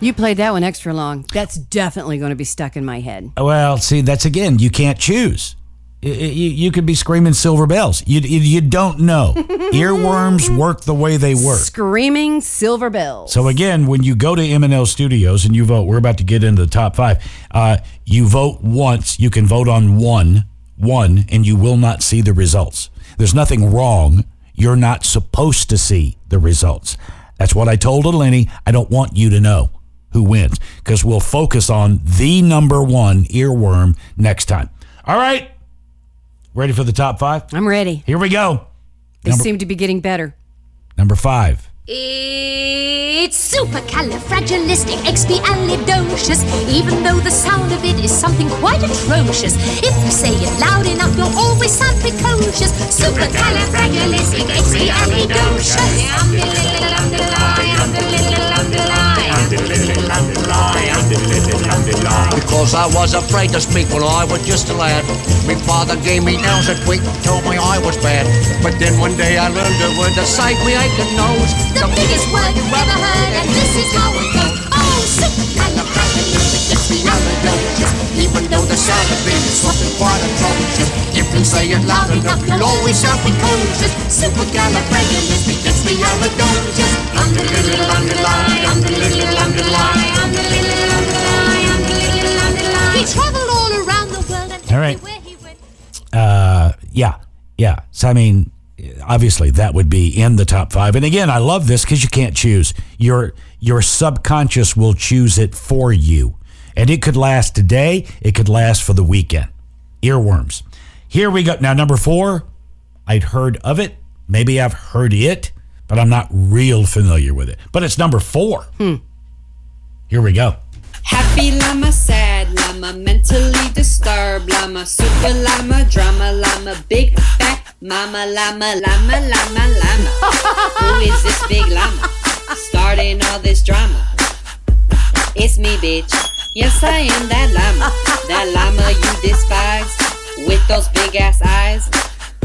S3: you played that one extra long. That's definitely going to be stuck in my head.
S2: Well, see, that's again, you can't choose. You, you could be screaming silver bells. You, you, you don't know. Earworms work the way they work.
S3: Screaming silver bells.
S2: So again, when you go to M&L Studios and you vote, we're about to get into the top five. Uh, you vote once. You can vote on one, one, and you will not see the results. There's nothing wrong. You're not supposed to see the results. That's what I told Lenny. I don't want you to know who wins because we'll focus on the number one earworm next time. All right. Ready for the top five?
S3: I'm ready.
S2: Here we go.
S3: They
S2: Number,
S3: seem to be getting better.
S2: number five.
S27: It's supercalifragilisticexpialidocious, even though the sound of it is something quite atrocious. If you say it loud enough, you'll always sound precocious.
S35: Because I was afraid to speak when I was just a lad. My father gave me nails a tweak, told me I was bad. But then one day I learned a word to save me aching nose.
S27: The biggest word you ever heard, and this is how it goes. Oh, supercalifragilisticexpialidocious, even though the sound of it is something quite atrocious. If you say it loud enough, you'll always sound precocious. Supercalifragilisticexpialidocious. Under little underline, under the little underline, under the little He traveled all around the world and
S2: All right. Uh, yeah, yeah. So I mean, obviously that would be in the top five. And again, I love this because you can't choose. Your your subconscious will choose it for you, and it could last today. It could last for the weekend. Earworms. Here we go. Now number four. I'd heard of it. Maybe I've heard it, but I'm not real familiar with it. But it's number four.
S3: Hmm.
S2: Here we go.
S36: Happy llama, sad llama, mentally disturbed llama, super llama, drama llama, big fat mama llama, llama, llama, llama. Who is this big llama? Starting all this drama. It's me, bitch. Yes, I am that llama. That llama you despise. With those big ass eyes.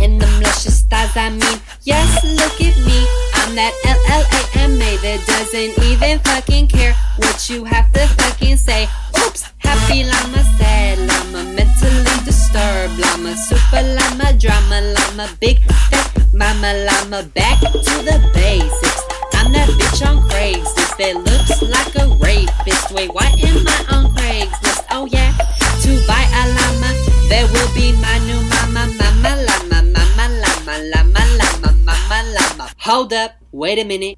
S36: And them luscious thighs, I mean, yes, look at me. I'm that L-L-A-M-A that doesn't even fucking care what you have to fucking say. Oops, happy llama, sad llama, mentally disturbed llama, super llama, drama llama, big fat mama llama, back to the basics. I'm that bitch on Craigslist that looks like a rapist. Wait, why am I on Craigslist? Oh yeah, to buy a llama, that will be my new mama, mama Hold up, wait a minute.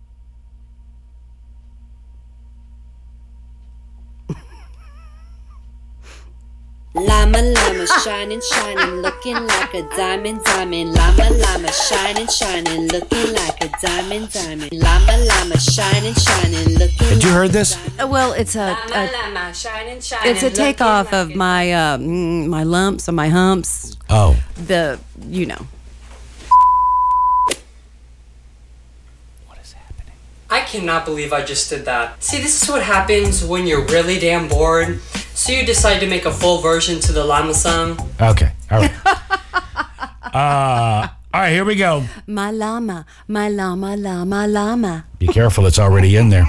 S36: Llama, llama, shining, shining, looking like a diamond, diamond. Llama, llama, shining, shining, looking like a diamond, diamond. Llama, llama, shining, shining, looking.
S2: Had you heard this?
S3: Uh, Well, it's a, a
S36: llama, shining, shining.
S3: it's a takeoff of my uh, mm, my lumps or my humps.
S2: Oh.
S3: The you know.
S37: I cannot believe I just did that. See, this is what happens when you're really damn bored. So you decide to make a full version to the llama song.
S2: Okay. All right. uh, all right. Here we go.
S3: My llama, my llama, llama, llama.
S2: Be careful, it's already in there.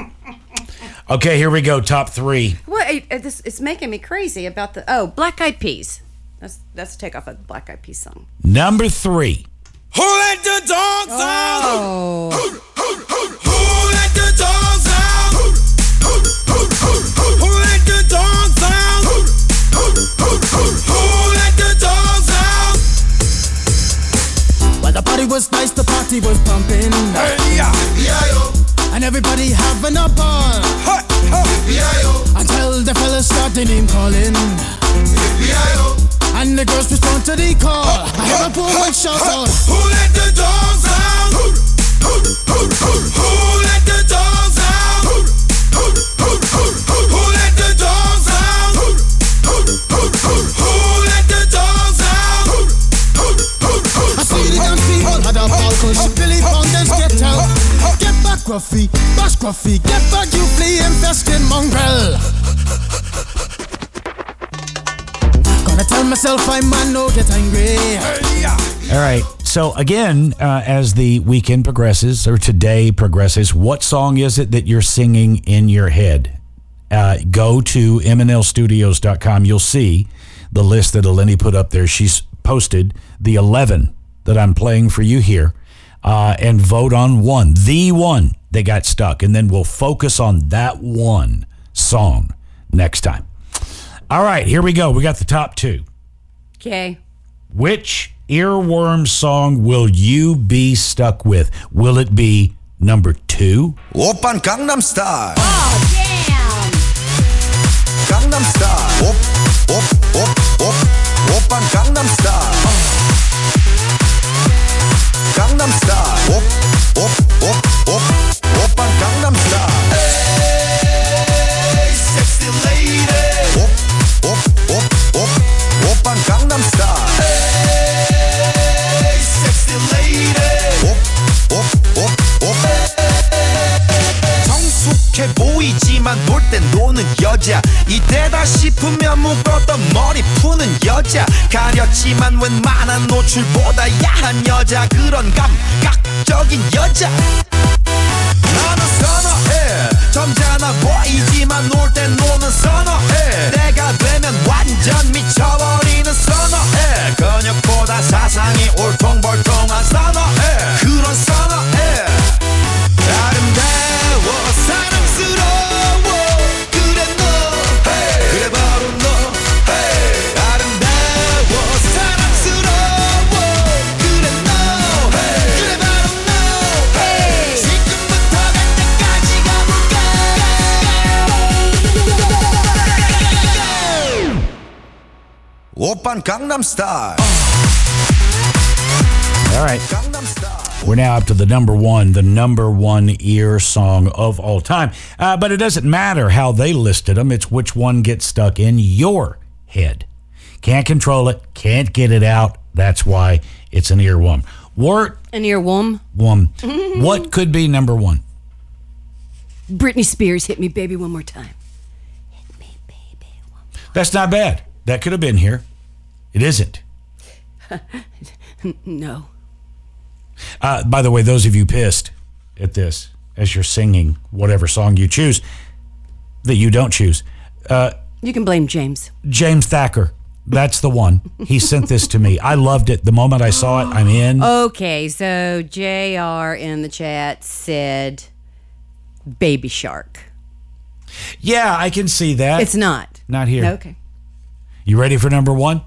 S2: Okay, here we go. Top three.
S3: What? It, it- this, it's making me crazy about the oh Black Eyed Peas. That's that's a takeoff of the Black Eyed Peas song.
S2: Number three.
S10: Who let the dogs oh. out?
S3: Oh.
S10: Who let the dogs out? Who let the dogs out? Who let the dogs out?
S38: Well, the party was nice, the party was pumping. And everybody having a ball. Until the fellas started name calling. And the girls respond to the call. I hear a woman shout out.
S10: Who let the dogs out? Who let the dogs out? Who let the dogs out? Who let the dogs out?
S38: I see the young people had a balcony Lève coiffé, bâche coiffé, get out. Get back coffee, bash coffee, get back, you flea infested mongrel. Gonna tell myself I no get angry.
S2: All right. So again, uh, as the weekend progresses or today progresses, what song is it that you're singing in your head? Uh, go to mnlstudios.com. You'll see the list that Eleni put up there. She's posted the 11 that I'm playing for you here, uh, and vote on one, the one that got stuck, and then we'll focus on that one song next time. All right, here we go. We got the top two.
S3: Okay.
S2: Which earworm song will you be stuck with? Will it be number two?
S39: Open Gangnam Style.
S3: Oh, damn.
S39: Gangnam Style. Op, op, op, op. Open Gangnam Style. Gangnam Style. Op, op, op, op. Open Gangnam Style. Hey, sexy lady. 보이지만 놀 땐 노는 여자. 이때다 싶으면 묶었던 머리 푸는 여자. 가렸지만 웬만한 노출보다 야한 여자. 그런 감각적인 여자. 나는 선어해. 점잖아 보이지만 놀 땐 노는 선어 사상이 울퉁불퉁한 선어해 그런 선어해 아름다워 사랑스러워 그래 너 hey. 그래 바로 너 hey. 아름다워 사랑스러워 그래 너 hey. 그래 바로 너 hey. 지금부터 갈 때까지 가볼까 오빤 강남 스타일
S2: All right. We're now up to the number one, the number one ear song of all time. Uh, but it doesn't matter how they listed them, it's which one gets stuck in your head. Can't control it, can't get it out. That's why it's an earworm. Wart,
S3: An earworm.
S2: one. what could be number one?
S3: Britney Spears hit me, baby, one more time.
S2: Hit me, baby, one more That's not bad. That could have been here. It isn't.
S3: no.
S2: Uh, by the way, those of you pissed at this as you're singing whatever song you choose that you don't choose, uh,
S3: You can blame James.
S2: James Thacker. That's the one. He sent this to me. I loved it. The moment I saw it, I'm in.
S3: Okay, so JR in the chat said Baby Shark.
S2: Yeah, I can see that.
S3: It's not.
S2: Not here.
S3: Okay.
S2: You ready for number one?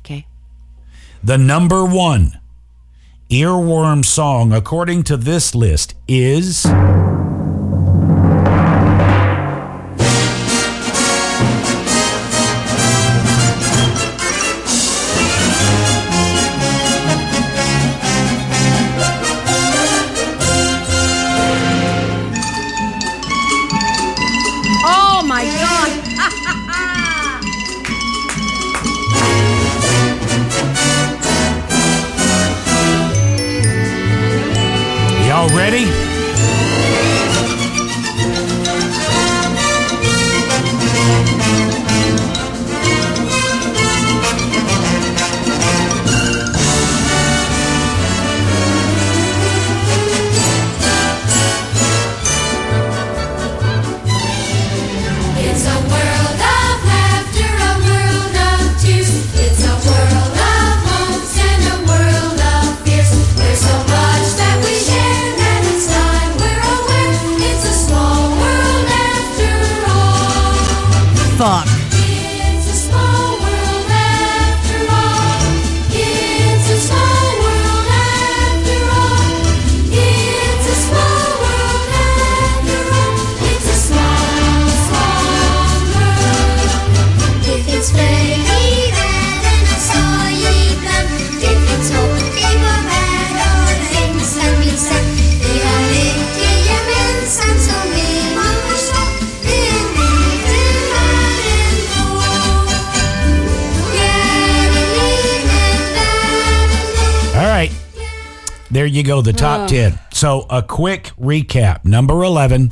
S3: Okay.
S2: The number one earworm song, according to this list, is. A quick recap. Number 11.
S26: In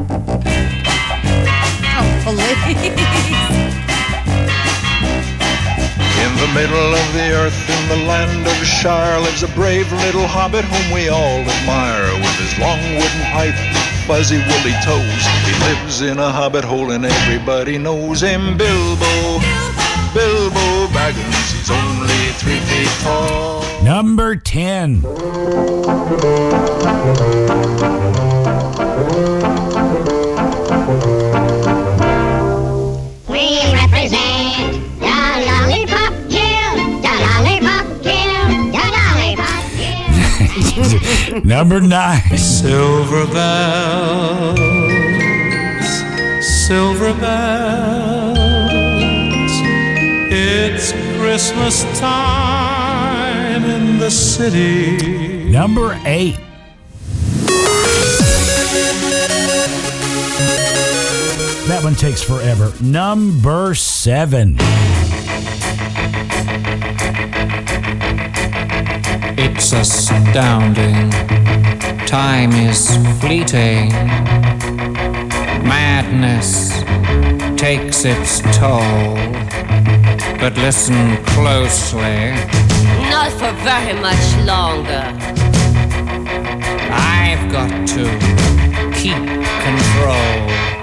S26: the middle of the earth, in the land of Shire, lives a brave little hobbit whom we all admire. With his long wooden pipe, fuzzy woolly toes, he lives in a hobbit hole and everybody knows him. Bilbo, Bilbo Baggins, he's only three feet tall.
S2: Number 10.
S40: We represent the Lollipop Guild, the Lollipop Guild, the Lollipop Guild.
S2: Number 9.
S10: Silver bells, silver bells. It's Christmas time in the city.
S2: Number 8. That one takes forever. Number 7.
S30: It's astounding. Time is fleeting. Madness takes its toll. But listen closely.
S41: Not for very much longer.
S30: I've got to keep control.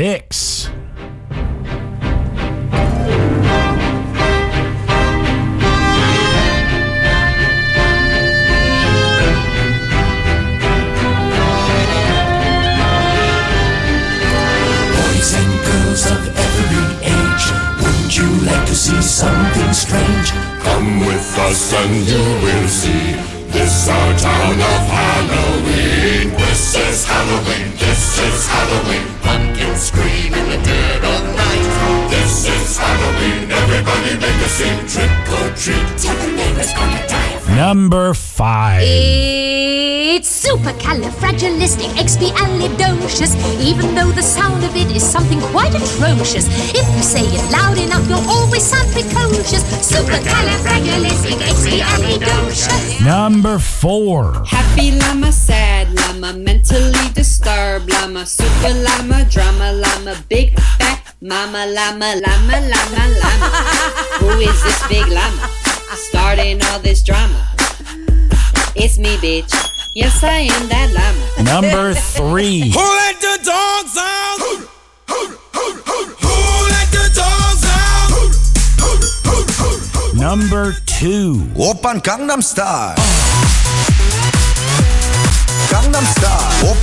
S2: Number 6.
S34: Boys and girls of every age, wouldn't you like to see something strange? Come with us and you will see. This our town of Halloween. This is Halloween. This is Halloween. Scream in the dead of night. This is Halloween. Everybody make a scene. Trick or treat. Tell the neighbors gonna die.
S2: Number 5.
S27: It's supercalifragilisticexpialidocious, even though the sound of it is something quite atrocious. If you say it loud enough, you'll always sound precocious. Supercalifragilisticexpialidocious.
S2: Number 4.
S36: Happy llama, sad llama, mentally disturbed llama, super llama, drama llama, big fat mama llama, llama, llama, llama. Who is this big llama? Starting all this drama. It's me, bitch. Yes, I am that llama.
S2: Number 3.
S39: Who let the dogs out? Who let the dogs out?
S2: Number 2.
S39: Open Gangnam Style. Gangnam Style. Op,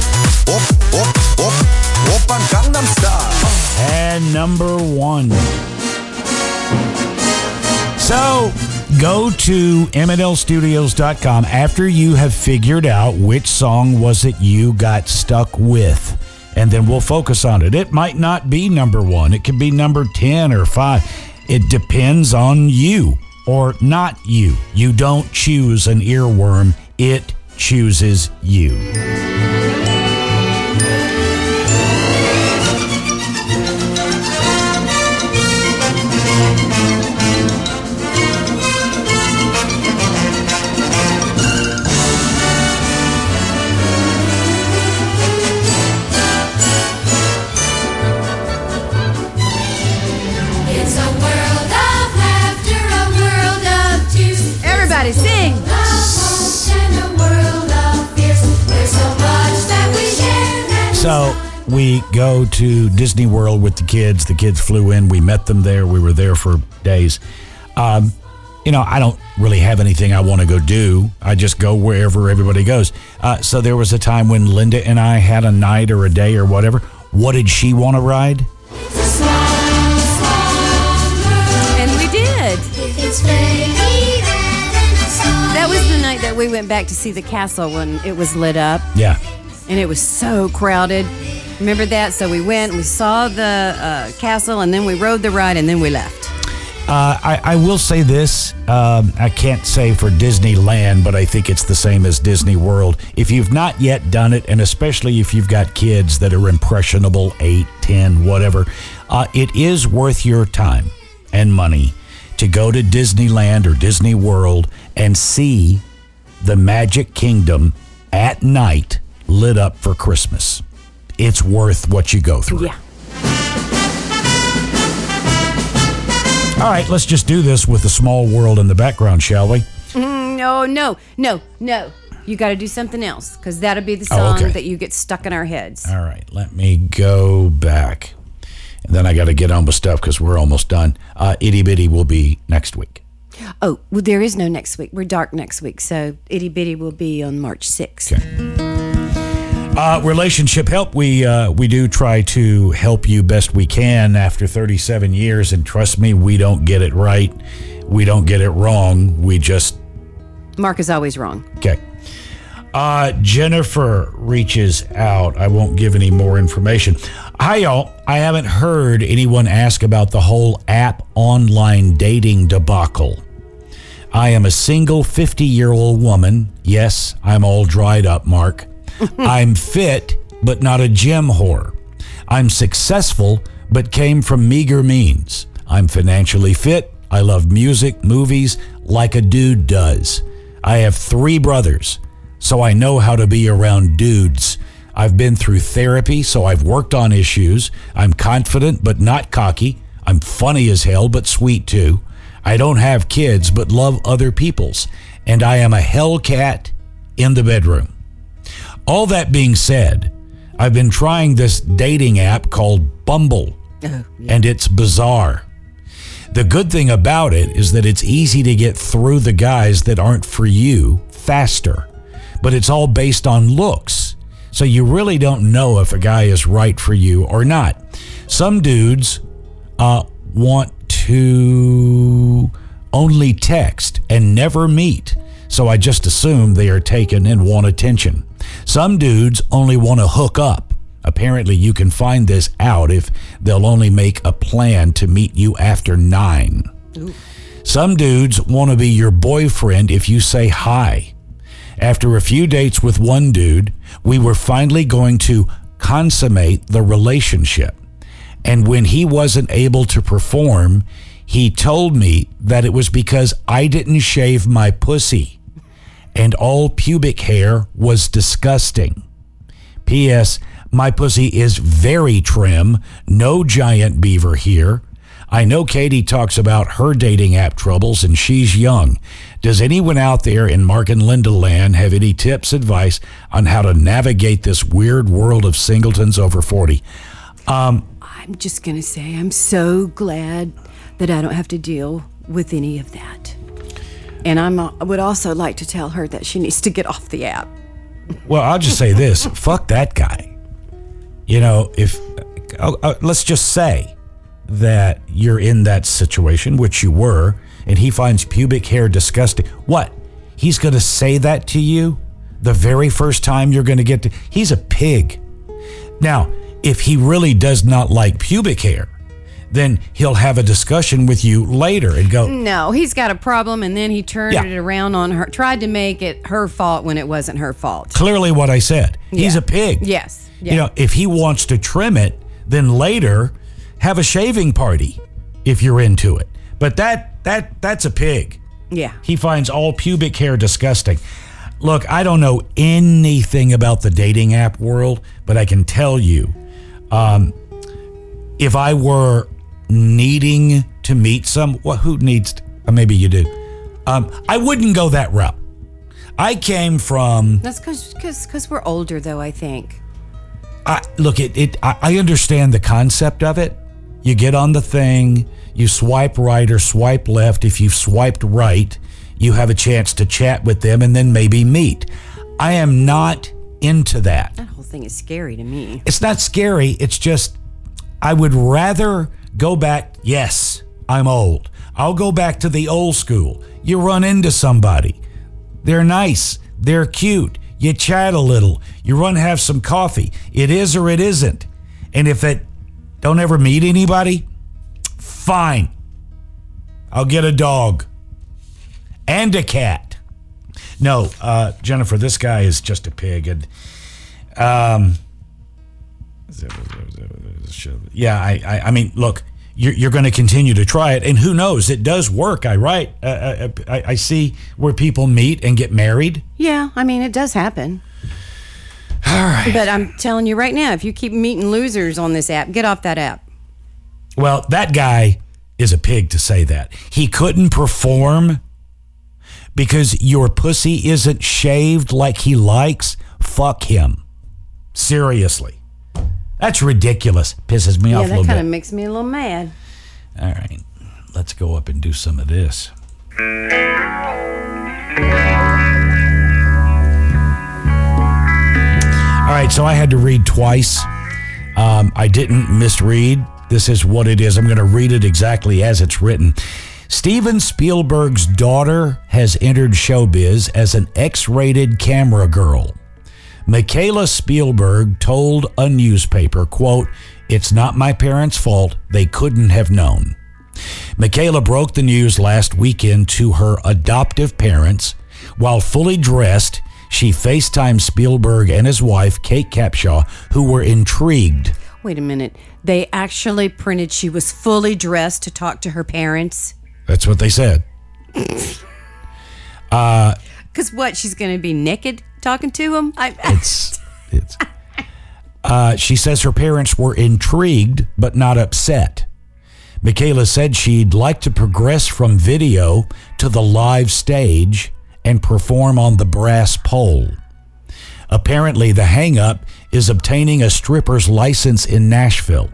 S39: op, op, op. Open Gangnam Style.
S2: And number 1. So, go to mnlstudios.com after you have figured out which song was it you got stuck with. And then we'll focus on it. It might not be number one. It could be number 10 or 5. It depends on you or not you. You don't choose an earworm, it chooses you.
S27: So we
S2: go to Disney World with the kids. The kids flew in. We met them there. We were there for days. Um, you know, I don't really have anything I want to go do. I just go wherever everybody goes. Uh, so there was a time when Linda and I had a night or a day or whatever. What did she want to ride?
S3: And we did. That was the night that we went back to see the castle when it was lit up.
S2: Yeah.
S3: And it was so crowded. Remember that? So we went, we saw the uh, castle, and then we rode the ride, and then we left.
S2: Uh, I, I will say this. Um, I can't say for Disneyland, but I think it's the same as Disney World. If you've not yet done it, and especially if you've got kids that are impressionable, 8, 10, whatever, uh, it is worth your time and money to go to Disneyland or Disney World and see the Magic Kingdom at night lit up for Christmas. It's worth what you go through.
S3: Yeah.
S2: All right, let's just do this with the small world in the background, shall we?
S3: Mm, no, no, no, no. You got to do something else because that'll be the
S2: Oh,
S3: song
S2: okay.
S3: that you get stuck in our heads.
S2: All right, let me go back. And then I got to get on with stuff because we're almost done. Uh, Itty Bitty will be next week.
S3: Oh, well, there is no next week. We're dark next week, so Itty Bitty will be on March 6th.
S2: Uh, relationship help. We uh, we do try to help you best we can after 37 years, and trust me, we don't get it right. We don't get it wrong. We just
S3: Mark is always wrong.
S2: Okay. Uh, Jennifer reaches out. I won't give any more information. Hi, y'all. I haven't heard anyone ask about the whole app online dating debacle. I am a single 50 year old woman. Yes, I'm all dried up, Mark. I'm fit, but not a gym whore. I'm successful, but came from meager means. I'm financially fit. I love music, movies, like a dude does. I have three brothers, so I know how to be around dudes. I've been through therapy, so I've worked on issues. I'm confident, but not cocky. I'm funny as hell, but sweet too. I don't have kids, but love other people's. And I am a hellcat in the bedroom. All that being said, I've been trying this dating app called Bumble, and it's bizarre. The good thing about it is that it's easy to get through the guys that aren't for you faster, but it's all based on looks. So you really don't know if a guy is right for you or not. Some dudes uh, want to only text and never meet. So I just assume they are taken and want attention. Some dudes only want to hook up. Apparently, you can find this out if they'll only make a plan to meet you after nine. Some dudes want to be your boyfriend if you say hi. After a few dates with one dude, we were finally going to consummate the relationship. And when he wasn't able to perform, he told me that it was because I didn't shave my pussy and all pubic hair was disgusting. P.S. My pussy is very trim, no giant beaver here. I know Katie talks about her dating app troubles and she's young. Does anyone out there in Mark and Linda land have any tips, advice on how to navigate this weird world of singletons over 40? Um,
S3: I'm just going to say I'm so glad that I don't have to deal with any of that. And I'm, uh, I would also like to tell her that she needs to get off the app.
S2: Well, I'll just say this fuck that guy. You know, if uh, uh, let's just say that you're in that situation, which you were, and he finds pubic hair disgusting. What? He's going to say that to you the very first time you're going to get to. He's a pig. Now, if he really does not like pubic hair, then he'll have a discussion with you later and go,
S3: No, he's got a problem, and then he turned
S2: Yeah.
S3: it around on her, tried to make it her fault when it wasn't her fault.
S2: clearly what I said. He's
S3: Yeah.
S2: a pig.
S3: Yes. Yeah.
S2: You know, if he wants to trim it, then later have a shaving party if you're into it. But that that that's a pig.
S3: yeah.
S2: He finds all pubic hair disgusting. Look, I don't know anything about the dating app world, but I can tell you, um, if I were needing to meet some, well, who needs? To, uh, maybe you do. Um, I wouldn't go that route. I came from
S3: That's because because we're older, though. I think.
S2: I, look, it, it I, I understand the concept of it. You get on the thing, you swipe right or swipe left. If you've swiped right, you have a chance to chat with them and then maybe meet. I am not into that.
S3: That whole thing is scary to me.
S2: It's not scary. It's just, I would rather go back. Yes, I'm old. I'll go back to the old school. You run into somebody, they're nice, they're cute. You chat a little. You run have some coffee. It is or it isn't. And if it don't ever meet anybody, fine. I'll get a dog and a cat. No, uh, Jennifer, this guy is just a pig. And um, yeah, I, I, I mean, look, you're, you're going to continue to try it, and who knows? It does work. I write. Uh, uh, I, I see where people meet and get married.
S3: Yeah, I mean, it does happen.
S2: All right.
S3: But I'm telling you right now, if you keep meeting losers on this app, get off that app.
S2: Well, that guy is a pig to say that. He couldn't perform because your pussy isn't shaved like he likes. Fuck him. Seriously. That's ridiculous. Pisses me
S3: yeah,
S2: off a
S3: that kind of makes me a little mad.
S2: All right. Let's go up and do some of this. All right, so I had to read twice. Um, I didn't misread. This is what it is. I'm going to read it exactly as it's written. Steven Spielberg's daughter has entered showbiz as an X rated camera girl. Mikaela Spielberg told a newspaper, quote, It's not my parents' fault. They couldn't have known. Mikaela broke the news last weekend to her adoptive parents. While fully dressed, she FaceTimed Spielberg and his wife, Kate Capshaw, who were intrigued.
S3: Wait a minute. They actually printed she was fully dressed to talk to her parents.
S2: That's what they said. Uh,
S3: Because what? She's going to be naked talking to him? I,
S2: it's it's. Uh, she says her parents were intrigued but not upset. Mikaela said she'd like to progress from video to the live stage and perform on the brass pole. Apparently, the hangup is obtaining a stripper's license in Nashville.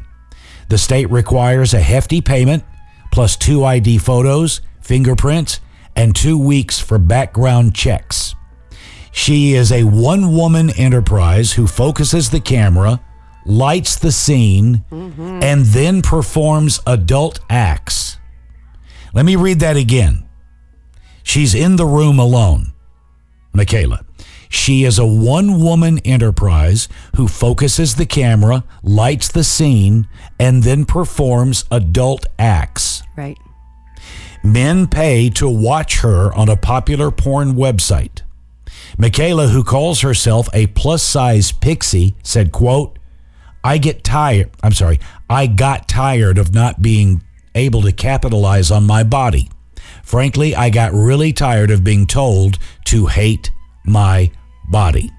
S2: The state requires a hefty payment plus two ID photos, fingerprints, and two weeks for background checks. She is a one woman enterprise who focuses the camera, lights the scene, mm-hmm. and then performs adult acts. Let me read that again. She's in the room alone. Mikaela. She is a one woman enterprise who focuses the camera, lights the scene, and then performs adult acts.
S3: right.
S2: Men pay to watch her on a popular porn website. Mikaela, who calls herself a plus size pixie, said, quote, I get tired. I'm sorry. I got tired of not being able to capitalize on my body. Frankly, I got really tired of being told to hate my body.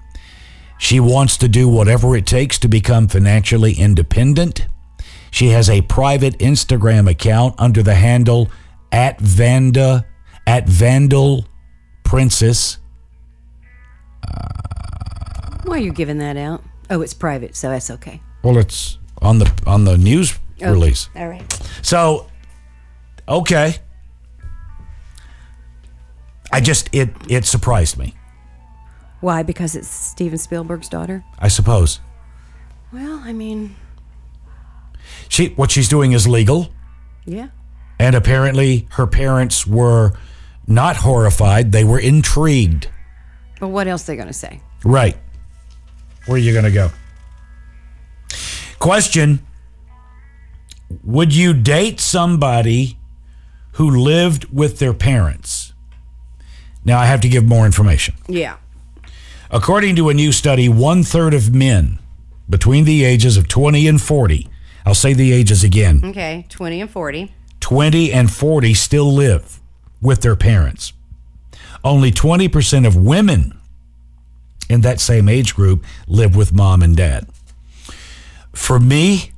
S2: She wants to do whatever it takes to become financially independent. She has a private Instagram account under the handle at Vanda at Vandal Princess.
S3: Why are you giving that out? Oh, it's private, so that's okay.
S2: Well, it's on the on the news
S3: Okay.
S2: release.
S3: All right.
S2: So, okay. I just it it surprised me.
S3: Why? Because it's Steven Spielberg's daughter?
S2: I suppose
S3: Well, I mean,
S2: she what she's doing is legal,
S3: yeah.
S2: and apparently her parents were not horrified; they were intrigued.
S3: But what else are they going to say?
S2: Right. Where are you going to go? Question Would you date somebody who lived with their parents? Now, I have to give more information.
S3: Yeah.
S2: According to a new study, one third of men between the ages of 20 and 40, I'll say the ages again
S3: Okay, 20 and 40.
S2: 20 and 40 still live with their parents. Only 20% of women in that same age group live with mom and dad. For me,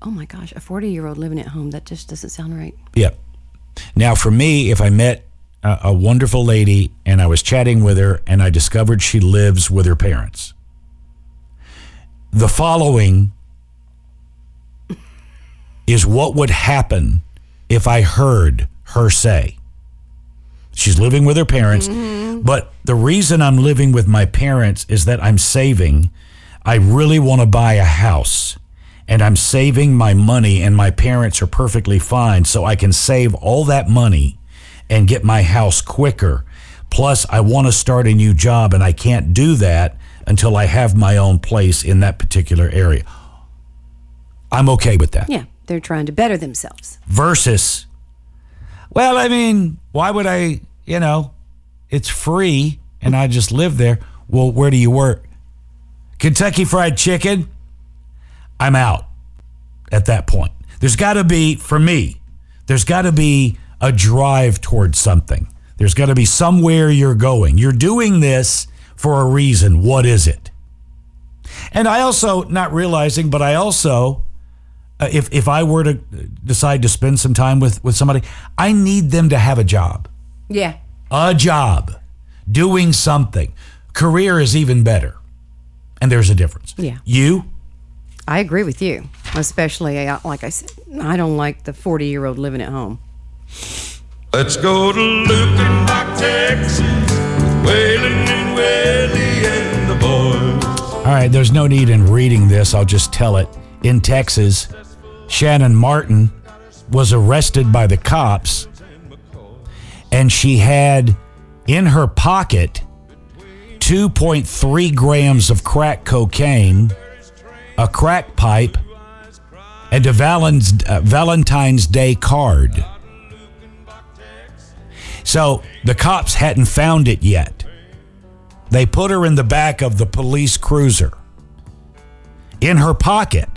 S3: Oh my gosh, a 40 year old living at home, that just doesn't sound right.
S2: yeah. Now, for me, if I met a, a wonderful lady and I was chatting with her and I discovered she lives with her parents, the following is what would happen if I heard her say. She's living with her parents, mm-hmm. but the reason I'm living with my parents is that I'm saving. I really want to buy a house and I'm saving my money, and my parents are perfectly fine, so I can save all that money and get my house quicker. Plus, I want to start a new job, and I can't do that until I have my own place in that particular area. I'm okay with that.
S3: Yeah, they're trying to better themselves.
S2: Versus, well, I mean, why would I, you know, it's free and I just live there. Well, where do you work? Kentucky Fried Chicken? I'm out at that point. There's got to be, for me, there's got to be a drive towards something. There's got to be somewhere you're going. You're doing this for a reason. What is it? And I also, not realizing, but I also, uh, if, if I were to decide to spend some time with, with somebody, I need them to have a job.
S3: Yeah.
S2: A job. Doing something. Career is even better. And there's a difference.
S3: Yeah.
S2: You?
S3: I agree with you, especially uh, like I said, I don't like the 40 year old living at home.
S34: Let's go to Luckenbach, Texas, with Waylon and Willie and the boys.
S2: All right, there's no need in reading this. I'll just tell it. In Texas, Shannon Martin was arrested by the cops, and she had in her pocket 2.3 grams of crack cocaine, a crack pipe, and a Valentine's, uh, Day card. So the cops hadn't found it yet. They put her in the back of the police cruiser. In her pocket,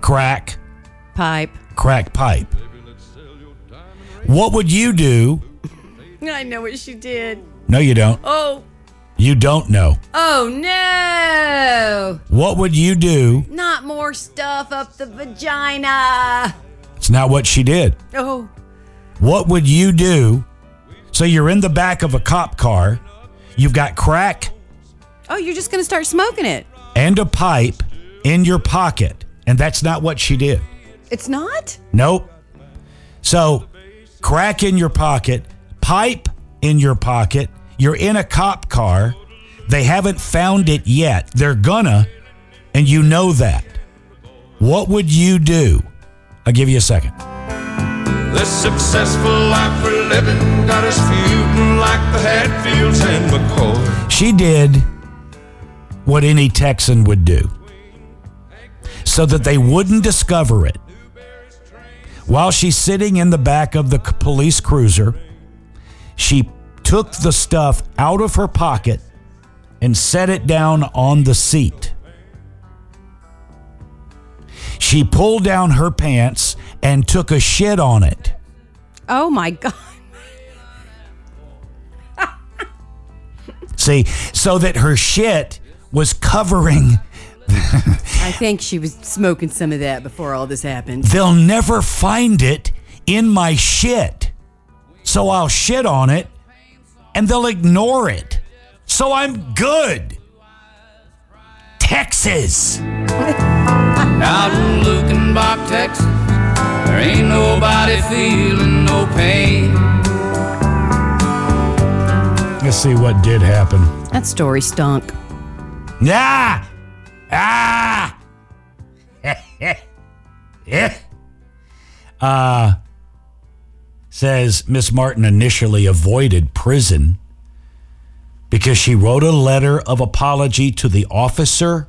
S2: crack,
S3: Pipe.
S2: crack pipe. What would you do?
S3: I know what she did.
S2: No, you don't.
S3: Oh.
S2: You don't know.
S3: Oh no!
S2: What would you do?
S3: Not more stuff up the vagina.
S2: It's not what she did.
S3: Oh.
S2: What would you do? So you're in the back of a cop car, you've got crack
S3: Oh, you're just gonna start smoking it.
S2: and a pipe in your pocket, and that's not what she did.
S3: It's not?
S2: Nope. So, crack in your pocket, pipe in your pocket. You're in a cop car. They haven't found it yet. They're gonna, and you know that. What would you do? I'll give you a second.
S34: This successful life we're living got us feuding like the Hatfields and McCoy.
S2: She did what any Texan would do so that they wouldn't discover it. While she's sitting in the back of the police cruiser, she took the stuff out of her pocket and set it down on the seat. She pulled down her pants and took a shit on it.
S3: Oh my god.
S2: See, so that her shit was covering
S3: I think she was smoking some of that before all this happened.
S2: They'll never find it in my shit. So I'll shit on it and they'll ignore it. So I'm good. Texas.
S30: Out in Luckenbach, Texas, there ain't nobody feeling no pain.
S2: Let's see what did happen.
S3: That story stunk.
S2: Yeah. Ah. yeah. Uh says Miss Martin initially avoided prison because she wrote a letter of apology to the officer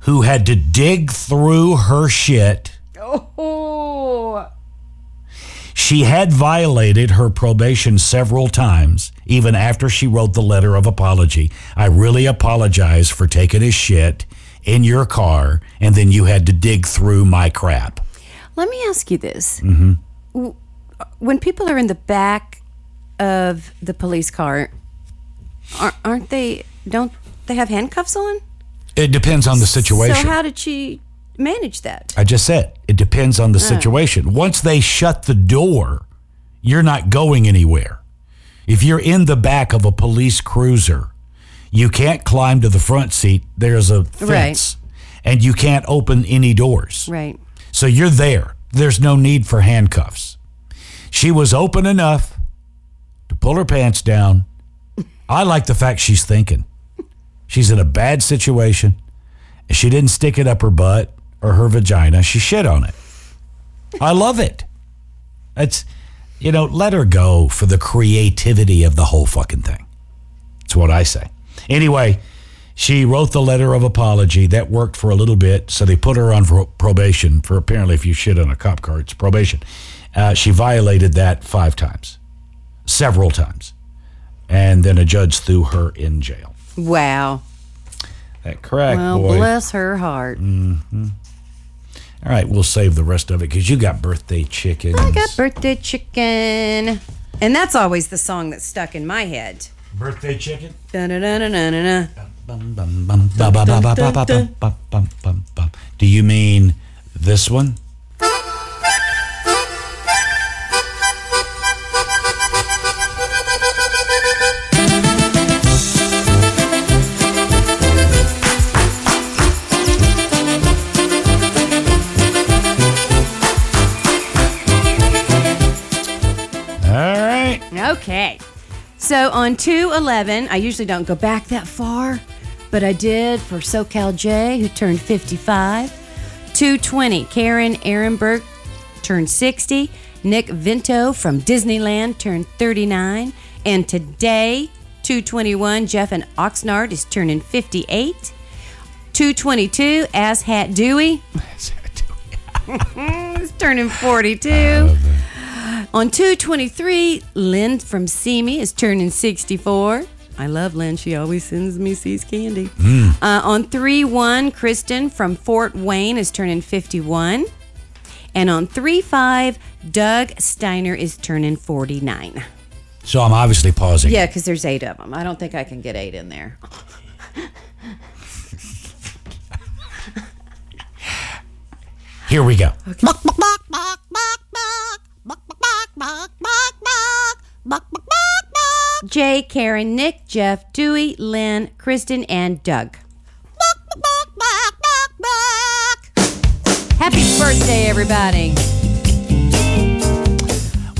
S2: who had to dig through her shit.
S3: Oh.
S2: She had violated her probation several times, even after she wrote the letter of apology. I really apologize for taking a shit in your car, and then you had to dig through my crap.
S3: Let me ask you this.
S2: hmm
S3: When people are in the back of the police car, aren't they, don't they have handcuffs on?
S2: It depends on the situation.
S3: So how did she manage that?
S2: I just said it depends on the
S3: Oh.
S2: situation. Once they shut the door, you're not going anywhere. If you're in the back of a police cruiser, you can't climb to the front seat. There's a fence, and you can't open any doors.
S3: Right.
S2: So you're there. There's no need for handcuffs. She was open enough to pull her pants down. I like the fact she's thinking. She's in a bad situation. and She didn't stick it up her butt or her vagina. She shit on it. I love it. It's You know, let her go for the creativity of the whole fucking thing. That's what I say. Anyway, she wrote the letter of apology. That worked for a little bit, so they put her on probation for apparently if you shit on a cop car, it's probation. Uh, she violated that five times, several times, and then a judge threw her in jail.
S3: Wow.
S2: That correct,
S3: well,
S2: boy.
S3: bless her heart.
S2: hmm All right, we'll save the rest of it because you got birthday chicken.
S3: I got birthday chicken. And that's always the song that's stuck in my head.
S2: Birthday chicken? Do you mean this one?
S3: Okay. So on 211, I usually don't go back that far, but I did for SoCal J, who turned 55. 220, Karen Ehrenberg turned 60. Nick Vinto from Disneyland turned 39. And today, 221, Jeff and Oxnard is turning 58. 222, Ass Hat Dewey. is turning 42. On 223, Lynn from Simi is turning 64. I love Lynn. She always sends me See's candy.
S2: Mm.
S3: Uh, on 3 1, Kristen from Fort Wayne is turning 51. And on 3 5, Doug Steiner is turning 49.
S2: So I'm obviously pausing.
S3: Yeah, because there's eight of them. I don't think I can get eight in there.
S2: Here we go.
S3: Jay, Karen, Nick, Jeff, Dewey, Lynn, Kristen, and Doug. Happy birthday, everybody.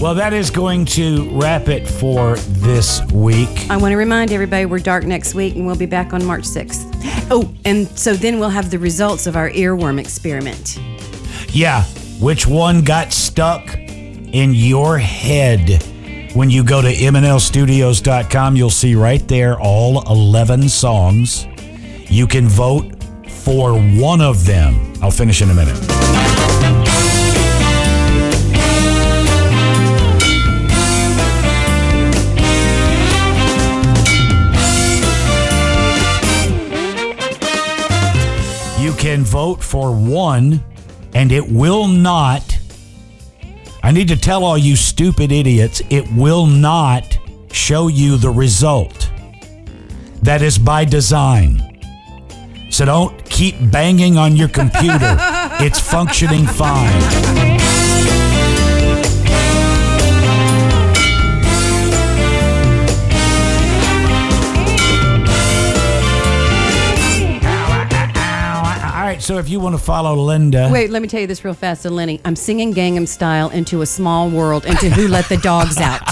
S2: Well, that is going to wrap it for this week.
S3: I want to remind everybody we're dark next week and we'll be back on March 6th. Oh, and so then we'll have the results of our earworm experiment.
S2: Yeah, which one got stuck in your head? When you go to mnlstudios.com, you'll see right there all 11 songs. You can vote for one of them. I'll finish in a minute. You can vote for one, and it will not. I need to tell all you stupid idiots, it will not show you the result. That is by design. So don't keep banging on your computer. it's functioning fine. Right, so if you want to follow Linda.
S3: Wait, let me tell you this real fast to Lenny. I'm singing Gangnam Style into a small world, into Who Let the Dogs Out.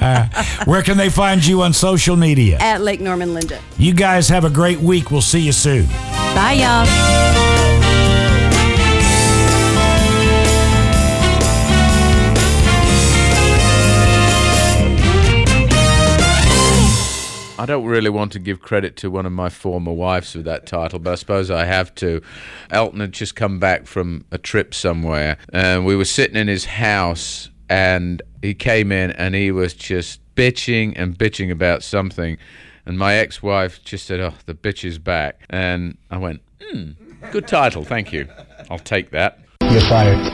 S2: Uh, where can they find you on social media?
S3: At Lake Norman Linda.
S2: You guys have a great week. We'll see you soon.
S3: Bye, y'all.
S42: I don't really want to give credit to one of my former wives with that title, but I suppose I have to. Elton had just come back from a trip somewhere, and we were sitting in his house, and he came in and he was just bitching and bitching about something. And my ex wife just said, Oh, the bitch is back. And I went, Hmm, good title, thank you. I'll take that.
S2: You're fired.